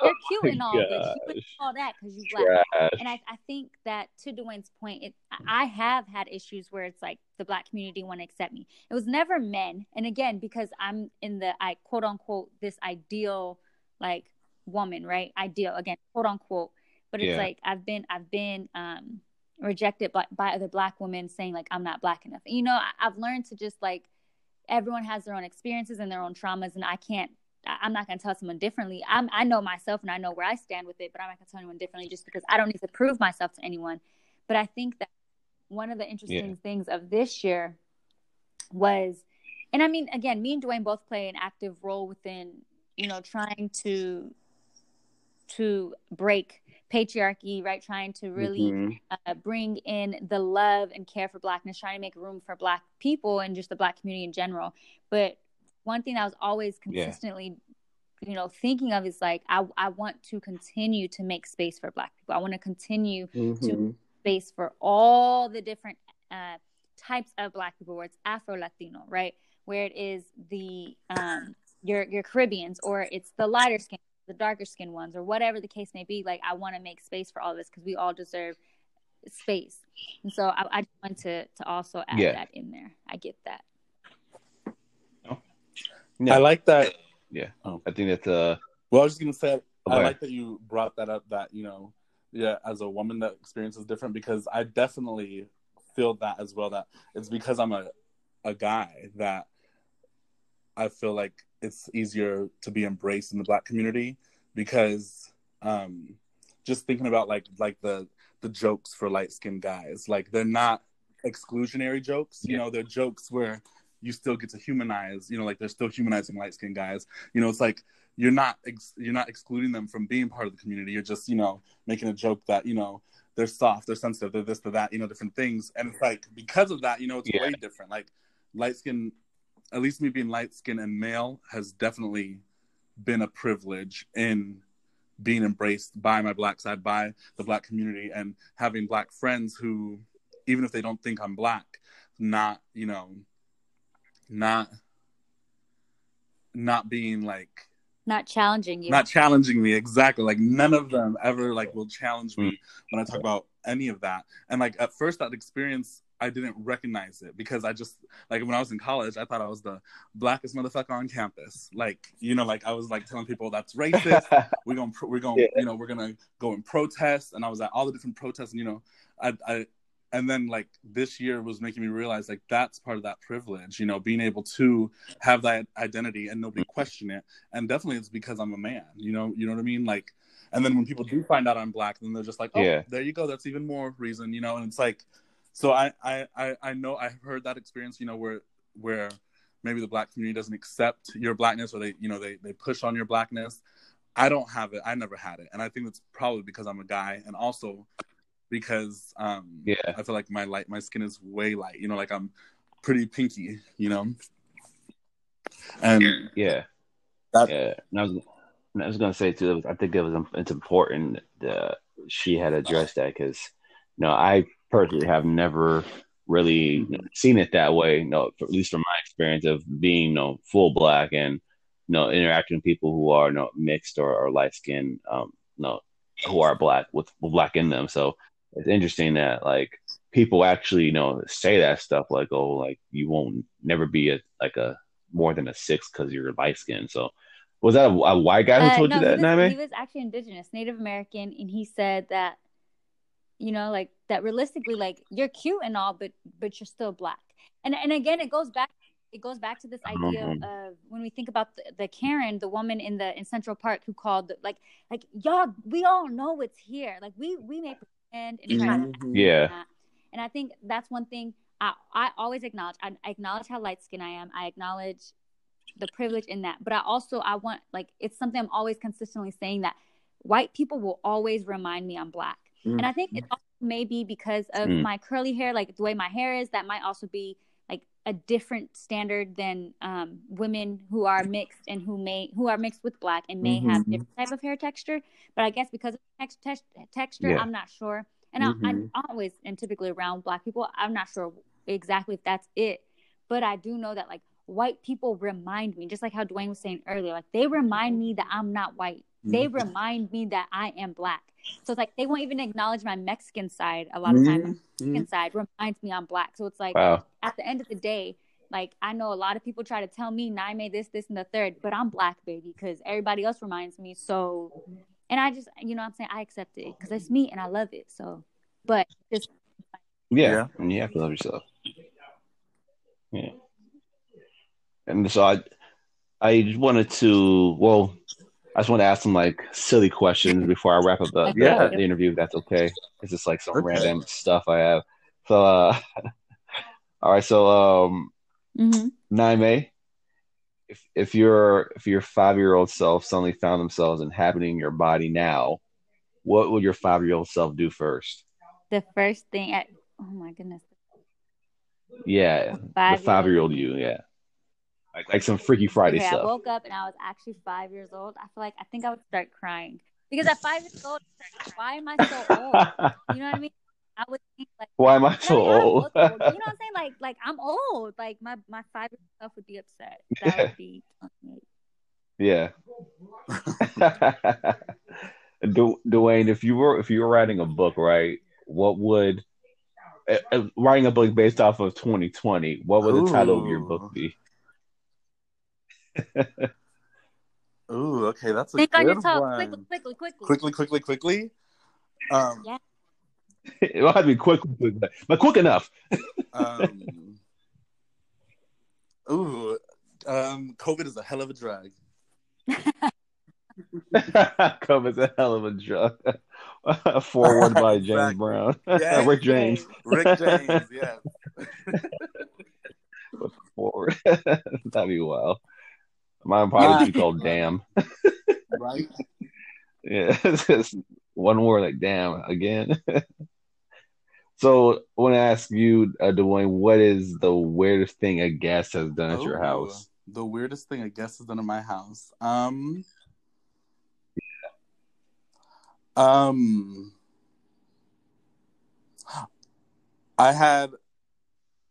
Oh you're cute my and all, but you wouldn't gosh. all that because you black. And I, I think that to Dwayne's point, it, I have had issues where it's like the black community want to accept me. It was never men. And again, because I'm in the, I quote unquote, this ideal like woman, right? Ideal, again, quote unquote. But it's Yeah. like I've been, I've been um, rejected by, by other black women saying like I'm not black enough. You know, I, I've learned to just like everyone has their own experiences and their own traumas, and I can't. I'm not going to tell someone differently. I'm, I know myself and I know where I stand with it, but I'm not going to tell anyone differently just because I don't need to prove myself to anyone. But I think that one of the interesting things of this year was, and I mean, again, me and Dwayne both play an active role within, you know, trying to to break patriarchy, right? Trying to really Mhm. uh, bring in the love and care for blackness, trying to make room for black people and just the black community in general. But one thing that I was always Yeah. consistently, you know, thinking of is like I I want to continue to make space for black people. I want to continue Mhm. space for all the different uh, types of black people where it's afro latino right where it is the um your your caribbeans or it's the lighter skin the darker skin ones or whatever the case may be like i want to make space for all this because we all deserve space and so i, I just want to to also add Yeah. that in there i get that Yeah. I like that. Yeah. I think that's uh Well, I was just gonna say, I Okay. like that you brought that up. That you know, yeah, as a woman, that experience is different because I definitely feel that as well. That it's because I'm a a guy that I feel like it's easier to be embraced in the black community because um just thinking about like like the the jokes for light skinned guys like they're not exclusionary jokes you Yeah. know they're jokes where you still get to humanize you know like they're still humanizing light skinned guys you know it's like you're not ex- you're not excluding them from being part of the community you're just you know making a joke that you know they're soft they're sensitive they're this they're that you know different things and it's like because of that you know it's Yeah. way different like light skin at least me being light skinned and male has definitely been a privilege in being embraced by my black side by the black community and having black friends who even if they don't think i'm black not you know not not being like not challenging you. Not challenging me exactly. Like none of them ever like will challenge me hmm. when i talk about any of that. And like at first that experience i didn't recognize it because i just like when i was in college i thought i was the blackest motherfucker on campus. Like you know like i was like telling people that's racist. We're gonna we're gonna Yeah. you know we're gonna go and protest. And i was at all the different protests and you know i i and then like this year was making me realize like that's part of that privilege you know being able to have that identity and nobody mm-hmm. question it. And definitely it's because i'm a man you know you know what i mean? Like and then when people do find out i'm black then they're just like oh Yeah. there you go. That's even more reason you know? And it's like so I, I i i know i've heard that experience you know where where maybe the black community doesn't accept your blackness or they you know they they push on your blackness. I don't have it. I never had it. And i think that's probably because i'm a guy. And also because um Yeah. i feel like my light my skin is way light you know like i'm pretty pinky you know and Yeah. That- yeah. And I was, and I was going to say too. I think it was it's important that she had addressed that because, you know, I personally have never really seen it that way. You know, at least from my experience of being, you know, full black and, you know, interacting with people who are, you know, mixed or, or light skinned, um, you know, who are black with, with black in them. So it's interesting that like people actually, you know, say that stuff like, oh, like you won't never be a like a more than a six because you're light skinned. So was that a, a white guy who Uh, told no, you that, he was, Niamey? he was actually indigenous, Native American, and he said that, you know, like that realistically, like you're cute and all, but but you're still black. And and again, it goes back. It goes back to this idea Mhm. of when we think about the, the Karen, the woman in the in Central Park who called like like y'all. We all know it's here. Like we we may pretend and try to. Yeah. that. And I think that's one thing I, I always acknowledge. I, I acknowledge how light skinned I am. I acknowledge the privilege in that. But I also I want like it's something I'm always consistently saying that white people will always remind me I'm black. And I think it also may be because of Mm. my curly hair, like the way my hair is, that might also be like a different standard than um, women who are mixed and who may who are mixed with black and may have Mhm. different type of hair texture. But I guess because of tex- tex- texture, Yeah. I'm not sure. And I, Mhm. I always and typically around black people. I'm not sure exactly if that's it, but I do know that like white people remind me, just like how Dwayne was saying earlier, like they remind me that I'm not white. They Mhm. remind me that I am black. So it's like they won't even acknowledge my Mexican side a lot of times. My Mhm. Mexican side reminds me I'm black. So it's like Wow. at the end of the day, like I know a lot of people try to tell me Niamey this, this, and the third, but I'm black, baby, because everybody else reminds me. So, and I just, you know, what I'm saying I accept it because it's me and I love it. So, but just Yeah. Yeah. And you have to love yourself. Yeah. And so I I just wanted to well, I just want to ask some like silly questions before I wrap up the, the, Yeah. the interview, if that's okay. It's just like some Okay. random stuff I have. So uh all right, so um Mhm. Niamey, if if your if your five year old self suddenly found themselves inhabiting your body now, what would your five year old self do first? the first thing. I, oh my goodness, Yeah, the Five-year-old. five year old you, yeah. Like like some Freaky Friday okay, I stuff. woke up and I was actually five years old. I feel like I think I would start crying because at five years old, why am I so old? You know what I mean? I would think like. Why am I so "Why am I old? old?" You know what I'm saying? Like, like I'm old. Like my my five year old self would be upset. That would be. yeah. Du- Dwayne, if you were if you were writing a book, right? What would uh, uh, writing a book based off of 2020? What would the title of your book be? Ooh, okay, that's a Think on good your toes, one. quickly, quickly, quickly. quickly, quickly, quickly. Um, Yeah. it will have to be quick, quick, quick, but quick enough. um, ooh, um, COVID is a hell of a drug. Come as a hell of a drug. Forward by James Exactly. Brown, Yeah. Rick James. Rick James, yes. Forward. That'd be wild. Mine probably would be called "Damn." Right? Yeah, it's just one word like "damn" again. so, I want to ask you, uh, Dwayne, what is the weirdest thing a guest has done at your house? The weirdest thing a guest has done in my house. Um, um, I had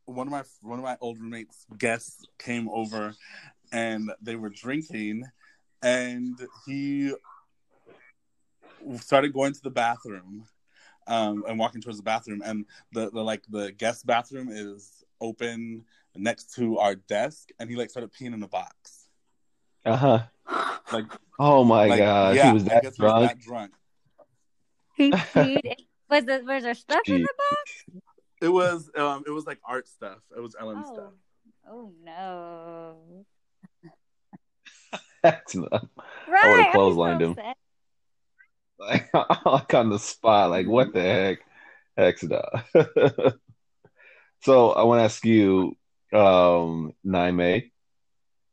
one of my one of my old roommates guests came over, and they were drinking, and he started going to the bathroom, um, and walking towards the bathroom, and the, the like the guest bathroom is open next to our desk, and he like started peeing in the box, Uh huh. like Oh my like, god, yeah, he was that guess he was drunk. that drunk. He peed. Was the was there stuff in the box? It was um it was like art stuff. It was Ellen Oh, stuff. oh no! That's not Right, would've I'd be clotheslined him. upset. like, like on the spot. Like what the heck? Heck no. so I want to ask you, um, Niamey,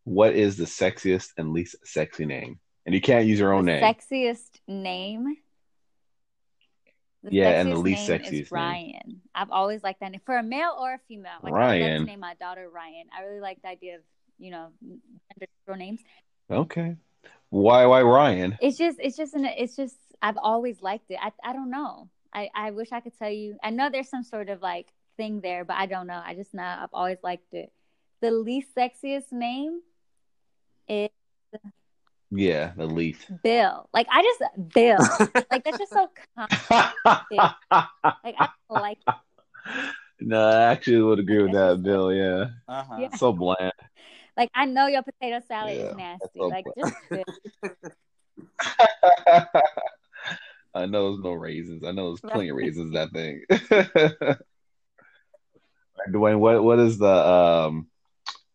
what is the sexiest and least sexy name? And you can't use your own the name. sexiest name. The Yeah, and the least sexiest is name. Ryan. I've always liked that name for a male or a female. Like I would love to name my daughter Ryan. I really like the idea of you know gender names. Okay. Why? Why Ryan? It's just it's just an it's just I've always liked it. I I don't know. I I wish I could tell you. I know there's some sort of like thing there, but I don't know. I just know I've always liked it. The least sexiest name is Yeah, the least. Bill. Like I just Bill. like that's just so common. Like I don't like it. no, I actually would agree with that, Bill. Yeah, Uh-huh. Yeah. so bland. Like I know your potato salad Yeah, is nasty. so Like just I know there's no raisins. I know there's plenty of raisins in that thing. Dwayne, what what is the um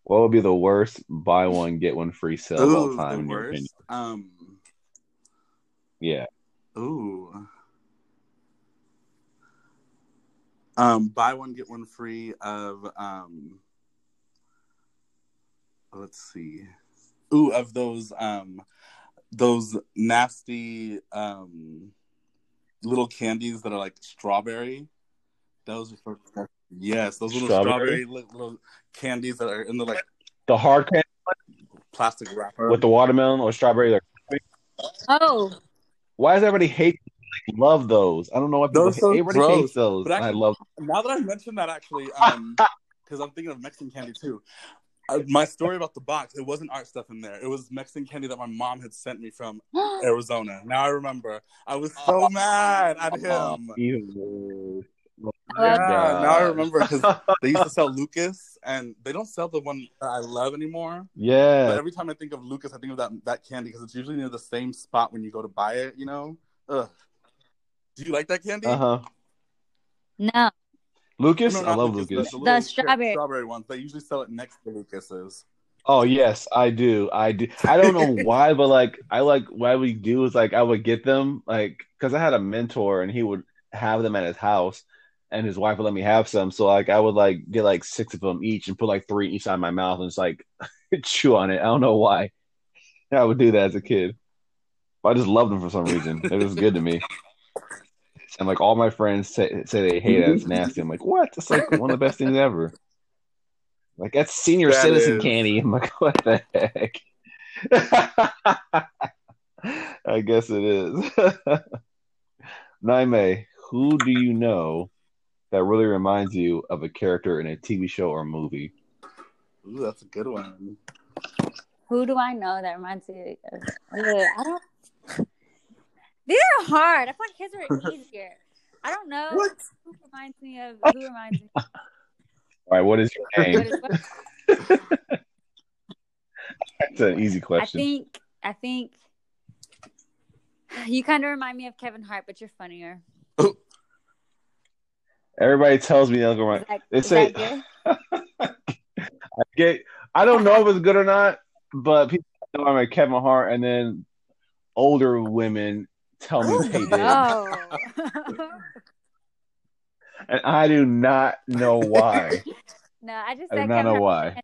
what would be the worst buy one get one free sale of all time the in your opinion? worst. Um Yeah. Ooh. Um, buy one get one free of um. Let's see. Ooh, of those um, those nasty um, little candies that are like strawberry. Those are for yes, those little Strawberry? strawberry, li- little candies that are in the like The hard candy plastic wrapper. with the watermelon or strawberry. Like, Oh, why does everybody hate like, love those? I don't know why people Those are so hate, everybody gross. hates those. But and I actually- love now that I mentioned that, actually, um, because I'm thinking of Mexican candy too. Uh, my story about the box, it wasn't art stuff in there. It was Mexican candy that my mom had sent me from Arizona. Now I remember. I was so mad at him. Ew. Yeah, God. now I remember because they used to sell Lucas, and they don't sell the one that I love anymore. Yeah. But every time I think of Lucas, I think of that that candy because it's usually near the same spot when you go to buy it. You know. Ugh. Do you like that candy? Uh huh. no. Lucas, No, I love Lucas, Lucas. The, The little strawberry. strawberry ones. They usually sell it next to Lucas's. Oh yes, I do. I do. I don't know why, but like I like what we do is like I would get them like because I had a mentor and he would have them at his house, and his wife would let me have some. So like I would like get like six of them each and put like three each side of my mouth and just like chew on it. I don't know why. I would do that as a kid. But I just loved them for some reason. It was good to me. And like all my friends say, say they hate it. It's nasty. I'm like, what? It's like one of the best things ever. Like that's senior That citizen is. candy. I'm like, what the heck? I guess it is. Niamey, who do you know that really reminds you of a character in a TV show or movie? Ooh, that's a good one. Who do I know that reminds me of? Ugh, I don't. These are hard. I find kids are easier. I don't know What? who reminds me of. Who reminds me? All right, what is your name? That's an easy question. I question. think. I think. You kind of remind me of Kevin Hart, but you're funnier. Everybody tells me they'll go Is right. that, They say- I get. I don't know if it's good or not, but people know I'm like Kevin Hart, and then older women tell me oh, they did, Oh. and I do not know why. no, I just I do not know why.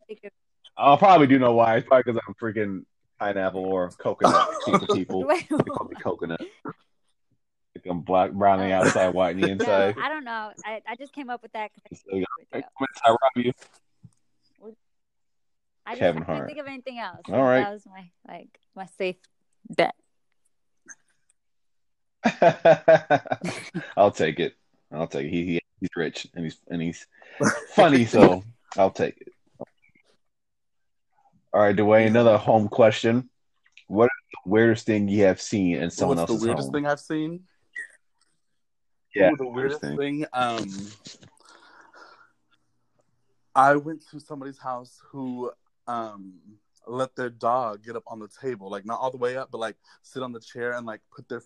I'll probably do know why. It's probably because I'm freaking pineapple or coconut people. people. Wait, They call me coconut. Like I'm black, brown on the outside, white on the no, inside. I don't know. I, I just came up with that. I So, yeah, couldn't think of it. I rob you. I just Kevin I Hart. think of anything else. All right. That was my like my safe bet. I'll take it. I'll take it. He, he he's rich and he's and he's funny, so I'll take it. All right, Dwayne. Another home question. What is the weirdest thing you have seen in someone What's the weirdest home? thing I've seen? Yeah, Ooh, the weirdest thing. thing. Um, I went to somebody's house who um let their dog get up on the table, like not all the way up, but like sit on the chair and like put their f-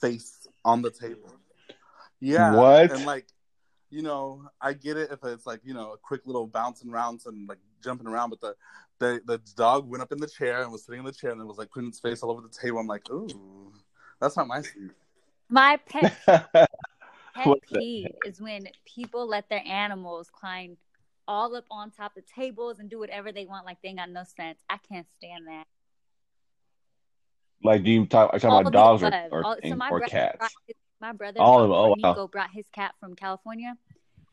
face on the table. Yeah. What? And like you know, I get it if it's like, you know, a quick little bouncing rounds and like jumping around, but the the the dog went up in the chair and was sitting in the chair and then was like putting its face all over the table. I'm like, ooh, that's not my sleep. My pet pet peeve is when people let their animals climb all up on top of tables and do whatever they want like they ain't got no sense. I can't stand that. Like, do you talk? Are you All about dogs or or, All- so my or cats? his- my brother All of it. Oh, wow. brought his cat from California.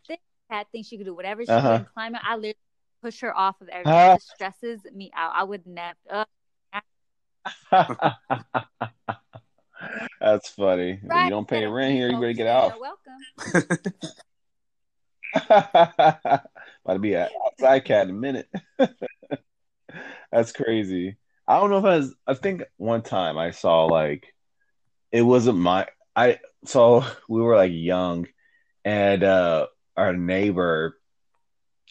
This cat thinks she could do whatever she Uh-huh. can climb it. I literally push her off of everything. Huh? It stresses me out. I would never. Uh, That's funny. Right, you don't pay rent here, you "Nico, better get you're out. Welcome. About to be an outside cat in a minute. That's crazy. I don't know if I was, I think one time I saw like it wasn't my I so we were like young and uh our neighbor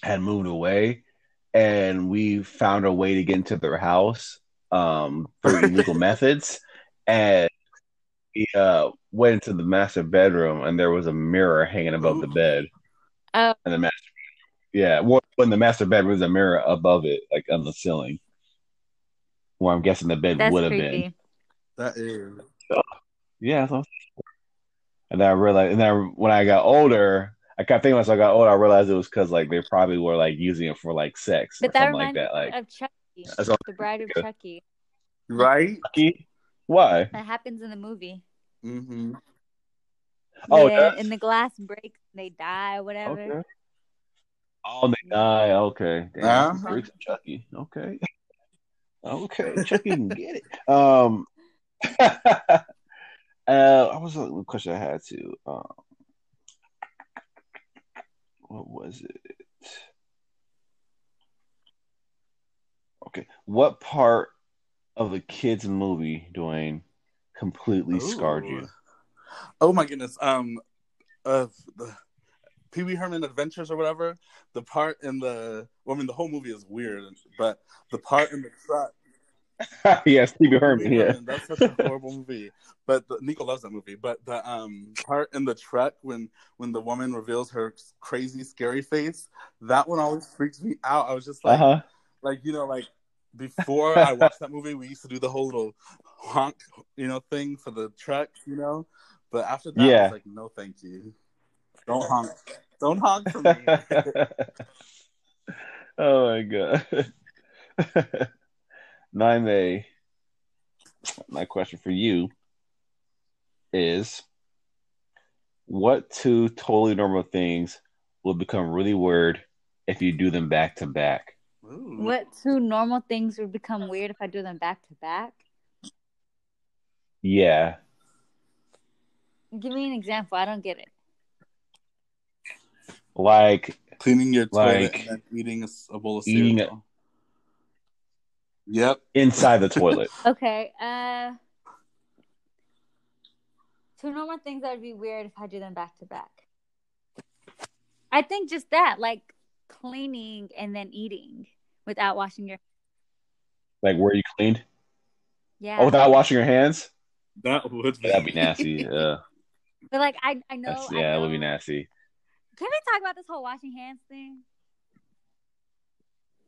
had moved away and we found a way to get into their house um through illegal methods. And we uh went into the master bedroom and there was a mirror hanging above the bed. Oh. and the master yeah well, when the master bedroom was a mirror above it like on the ceiling where i'm guessing the bed That's would have creepy. been That is. yeah so, and then i realized and then when i got older i kept thinking once i got older i realized it was because like they probably were like using it for like sex or But that something like reminds that me like of Chucky, That's all- the Bride of Chucky. Right? Chucky? why That happens in the movie. Mm-hmm. Oh, it yeah, does? and the glass breaks and they die or whatever. okay oh they die okay Damn, Uh-huh. some freaks of chucky okay okay chucky can get it. Um uh what was the question i had to um what was it? Okay what part of the kids movie dwayne completely scarred you? Oh my goodness. Um, uh, the Pee Wee Herman Adventures or whatever. The part in the, well, I mean, the whole movie is weird, but the part in the truck. yeah stevie Pee herman yeah Herman, that's such a horrible movie. But the, Nico loves that movie. But the um part in the truck when when the woman reveals her crazy, scary face, that one always freaks me out. I was just like, uh-huh like you know, like before I watched that movie, we used to do the whole little honk, you know, thing for the truck, you know. But after that, I Yeah. was like, no, thank you. Don't honk. Don't honk for me. oh my god. Niamey, my question for you is what two totally normal things will become really weird if you do them back to back? Ooh. What two normal things would become weird if I do them back to back? Yeah. Give me an example. I don't get it. Like Cleaning your toilet Like, and then eating a, bowl of eating cereal. Yep. inside the toilet. Okay. Uh, two normal things that would be weird if I do them back to back. I think just that, like cleaning and then eating without washing your. Like where you cleaned? Yeah. Oh, without washing your hands? That would be. That'd be nasty. Uh, but like I, I know. that's, I yeah, it would be nasty. Can we talk about this whole washing hands thing?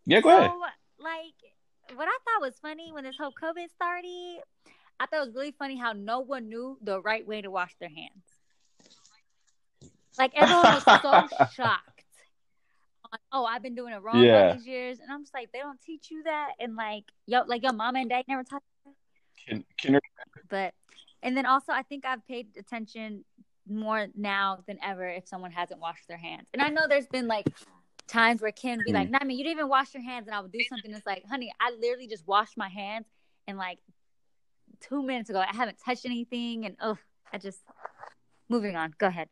Yeah, go ahead. Like, what I thought was funny when this whole COVID started, I thought it was really funny how no one knew the right way to wash their hands. Like, everyone was so shocked. Oh, I've been doing it wrong Yeah. all these years, and I'm just like, they don't teach you that, and like, yo, like your mama and dad never taught you that. Kin- kinder- But, and then also, I think I've paid attention more now than ever if someone hasn't washed their hands. And I know there's been like times where Kim be like, hmm. Nami, you didn't even wash your hands. And I would do something that's like, honey, I literally just washed my hands and like two minutes ago, I haven't touched anything. And oh, I just, moving on. Go ahead.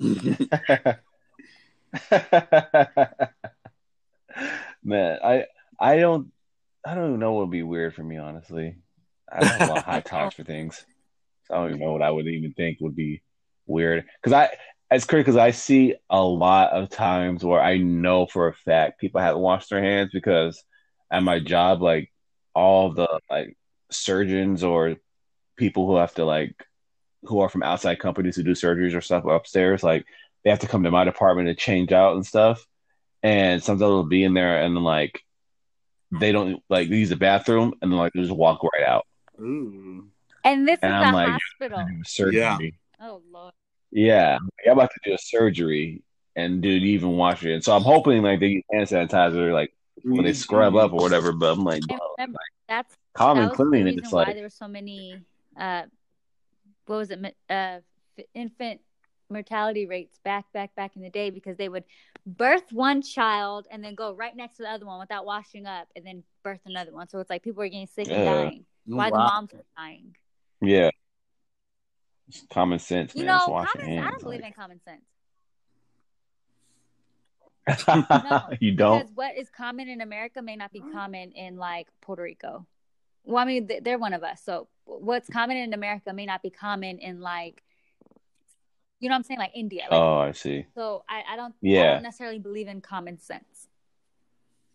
Man, I I don't I don't even know what would be weird for me, honestly. I have a lot of high tolerance for things. So I don't even know what I would even think would be weird. Because I it's crazy because I see a lot of times where I know for a fact people haven't washed their hands because at my job, like all the like surgeons or people who have to like who are from outside companies who do surgeries or stuff upstairs, like they have to come to my department to change out and stuff. And sometimes they'll be in there and then like they don't like use the bathroom and then like they just walk right out. Ooh. And this And is I'm a like, hospital. Do surgery. Yeah. Oh lord. Yeah, I'm about to do a surgery, and dude, even wash it. So I'm hoping like they use hand sanitizer, like when they scrub up or whatever. But I'm like, And bro, remember, that's common that was the cleaning. reason It's why like, there were so many. Uh, what was it? Uh, infant mortality rates back, back, back in the day because they would birth one child and then go right next to the other one without washing up, and then birth another one. So it's like people were getting sick and dying. Why the moms were dying? yeah, it's common sense, You man. Know, common, your I don't believe like- in common sense. you don't? Because what is common in America may not be common in like Puerto Rico. Well, I mean, they're one of us. So what's common in America may not be common in like, you know what I'm saying? Like India. Like, Oh, I see. so I, I don't, yeah. I don't necessarily believe in common sense.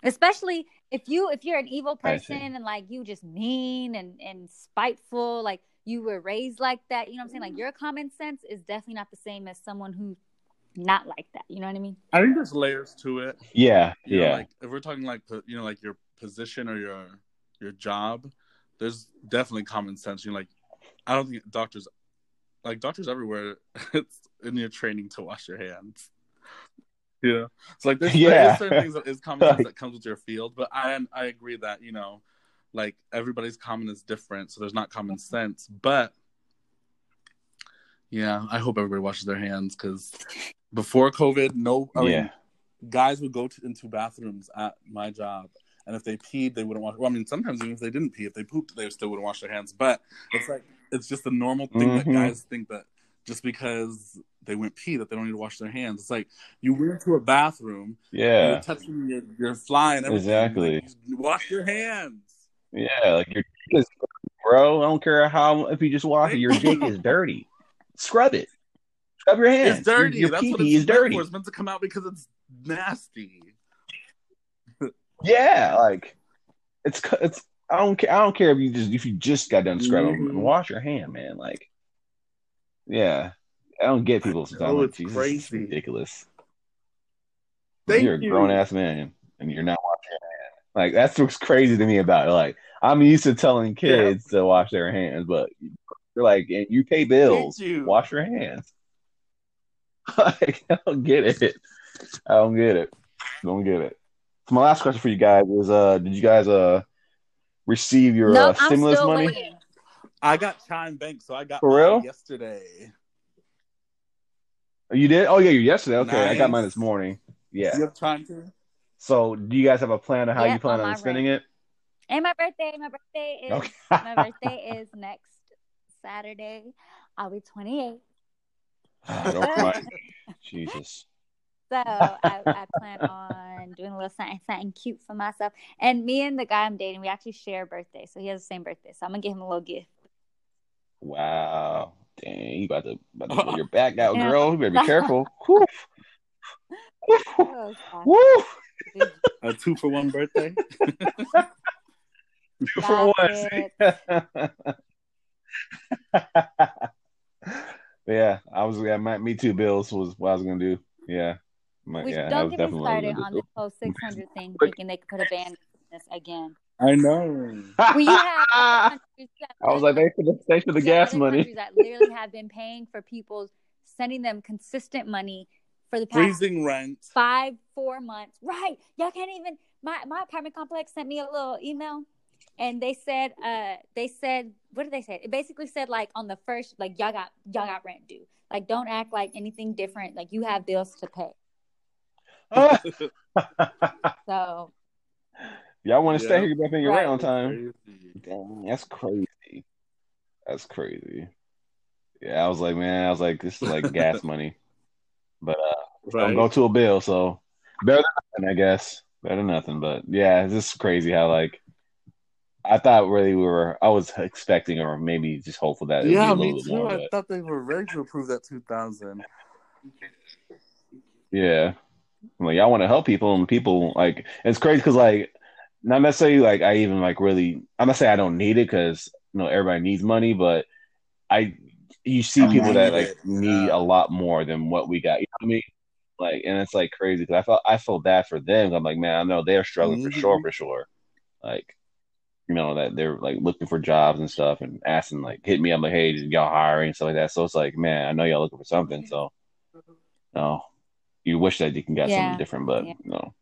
Especially if you if you're an evil person and like you just mean and and spiteful, like you were raised like that. You know what I'm saying? Like mm-hmm. your common sense is definitely not the same as someone who's not like that. You know what I mean? I think there's layers to it. Yeah, You know, yeah, like if we're talking like you know, like your position or your your job, there's definitely common sense. You know, like I don't think doctors, like doctors everywhere, it's in your training to wash your hands. Yeah, it's like there's, Yeah. there's certain things that is common sense that comes with your field, but I I agree that you know, like everybody's common is different, so there's not common sense. But yeah, I hope everybody washes their hands because before COVID, no, I mean, yeah. guys would go to, into bathrooms at my job, and if they peed, they wouldn't wash. Well, I mean, sometimes even if they didn't pee, if they pooped, they still wouldn't wash their hands. But it's like it's just a normal thing that Mhm. guys think that just because they went pee that they don't need to wash their hands. It's like you went to a bathroom, Yeah, you're touching your, your fly and everything. Exactly. Like, you wash your hands. Yeah. Like your dick is, bro. I don't care how if you just wash it, your dick is dirty. Scrub it. Scrub your hands. It's dirty. Your, your That's what it's is meant dirty. for. It's meant to come out because it's nasty. Yeah, like it's it's. I don't care. I don't care if you just if you just got done scrubbing. Mhm. Wash your hand, man. Like, yeah. I don't get people sometimes. know, like, it's Jesus, it's crazy. ridiculous. Thank you're a grown ass man and you're not washing your hands. Like that's what's crazy to me about it. Like I'm used to telling kids to wash their hands, but you're like, and you pay bills. You. Wash your hands. like, I don't get it. I don't get it. Don't get it. So my last question for you guys is: uh, Did you guys uh receive your nope, uh, stimulus money? waiting. I got Chime Bank, so I got For real? yesterday. You did? Oh yeah, you yesterday. Okay, I got mine this morning. Yeah. You have time too? So, do you guys have a plan on how Yeah, you plan on on my spending it? And my birthday, my birthday is Okay. my birthday is next Saturday. I'll be 28. Ah. Jesus. So I, I plan on doing a little something, something cute for myself. And me and the guy I'm dating, we actually share a birthday. So he has the same birthday. So I'm gonna give him a little gift. Wow. Dang, you about to, about to pull your back out, girl. You better be careful. Woo. Woo. God. Woo. A two for one birthday? Two for one. yeah, I was. Yeah, my, me too. Bills was what I was gonna do. Yeah, my, Which yeah. don't get me definitely what I was started on do. this whole 600 thing, thinking they could put a ban on this again. I know. Well, you have other countries that I was like, thanks for the, thanks for the gas money. countries that literally have been paying for people, sending them consistent money for the past Freezing rent. five, four months. Right. Y'all can't even my my apartment complex sent me a little email and they said uh they said what did they say? It basically said like on the first like y'all got y'all got rent due. Like don't act like anything different. Like you have bills to pay. So Y'all want to Yeah. stay here? You better pay your rent Right. on time. Crazy. Dang, that's crazy. That's crazy. Yeah, I was like, man, I was like, this is like gas money. But uh, don't Right. go to a bill, so better than nothing, I guess. Better than nothing. But yeah, it's just crazy how like I thought really we were. I was expecting or maybe just hopeful that yeah, be a me too. more. I But thought they were ready to approve that 2000. yeah, I'm like y'all want to help people and people like it's crazy because like not necessarily like I even like really. I'm not saying I don't need it because you know everybody needs money, but I you see I people that need like it. need Yeah. a lot more than what we got. You know what I mean? Like, and it's like crazy because I felt I feel bad for them. I'm like, man, I know they're struggling for Mhm. sure, for sure. Like, you know that they're like looking for jobs and stuff and asking like, hit me up like, hey, y'all hiring and stuff like that. So it's like, man, I know y'all looking for something. So, no, you wish that you can get Yeah. something different, but Yeah. no,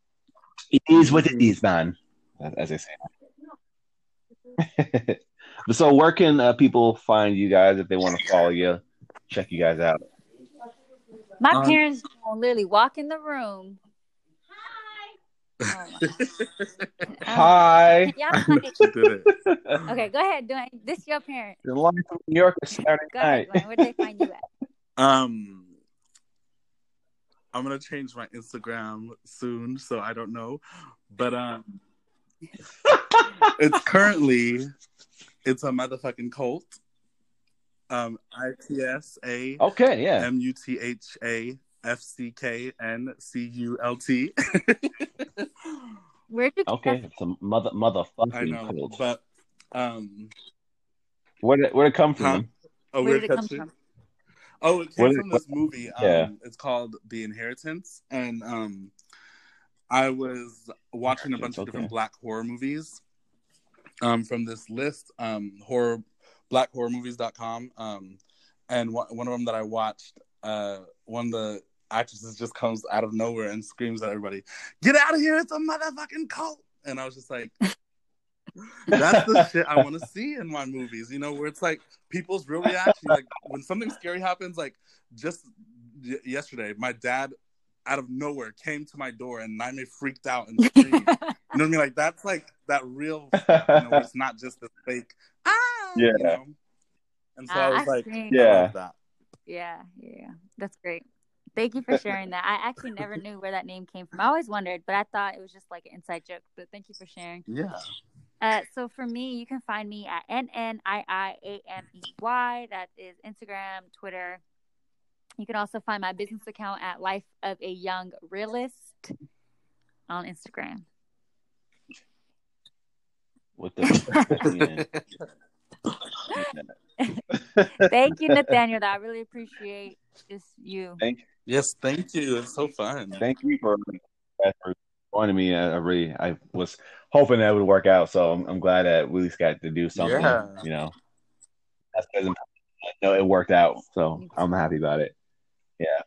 it is what it is, man. As, as they say. so, where can uh, people find you guys if they want to follow you, check you guys out? My Um, parents will literally walk in the room. Oh. Hi. Y'all like- She did it. okay, go ahead, Dwayne. This is your parent. The line from New York is Saturday Go ahead, night. Dwayne. Where they find you at? Um, I'm gonna change my Instagram soon, so I don't know, but um, it's currently it's a motherfucking cult. Um, I T S A Okay, yeah. M U T H A F C K N C U L T. Where'd you get Okay, that? it's a mother I motherfucking know, cult. but um, Where did where did it come from? Huh? oh, Where weird did it come from? Oh, it came is- from this movie. Um, Yeah. It's called The Inheritance. And um, I was watching a bunch of Okay. different black horror movies um, from this list, um, horror, blackhorrormovies.com. Um, and one, one of them that I watched, uh, one of the actresses just comes out of nowhere and screams at everybody, Get out of here! It's a motherfucking cult! And I was just like, that's the shit I want to see in my movies, you know, where it's like people's real reaction. Like when something scary happens, like just y- yesterday, my dad out of nowhere came to my door and Niamey freaked out and screamed. you know what I mean? Like that's like that real, you know, it's not just a fake, ah, Yeah. you know? And so I Uh, was I've like, seen- Yeah. that. Yeah, yeah, that's great. Thank you for sharing that. I actually never knew where that name came from. I always wondered, but I thought it was just like an inside joke. But thank you for sharing. Yeah. Uh, so for me, you can find me at n n i i a m e y. That is Instagram, Twitter. You can also find my business account at Life of a Young Realist on Instagram. With the Thank you, Nathanael. I really appreciate just you. Thank you. Yes, thank you. It's so fun. thank you for, for joining me. I, I really I was hoping that would work out, so I'm, I'm glad that we at least got to do something. Yeah. You know, that's because no, it worked out, so I'm happy about it. Yeah,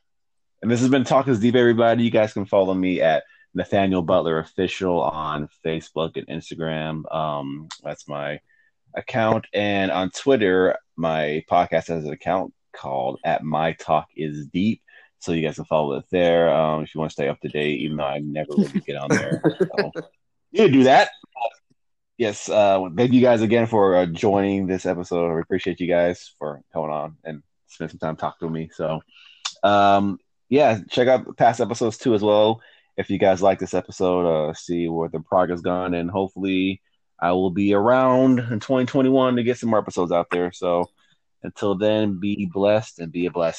and this has been Talk is Deep, everybody. You guys can follow me at Nathanael Butler Official on Facebook and Instagram. Um, that's my account, and on Twitter, my podcast has an account called at My Talk is Deep. So you guys can follow it there um, if you want to stay up to date, even though I never really get on there. So you do that. Yes, uh, thank you guys again for uh, joining this episode. I appreciate you guys for coming on and spend some time talking to me. So, um, yeah, check out past episodes too as well. If you guys like this episode, uh, see where the progress gone, and hopefully, I will be around in 2021 to get some more episodes out there. So, until then, be blessed and be a blessing.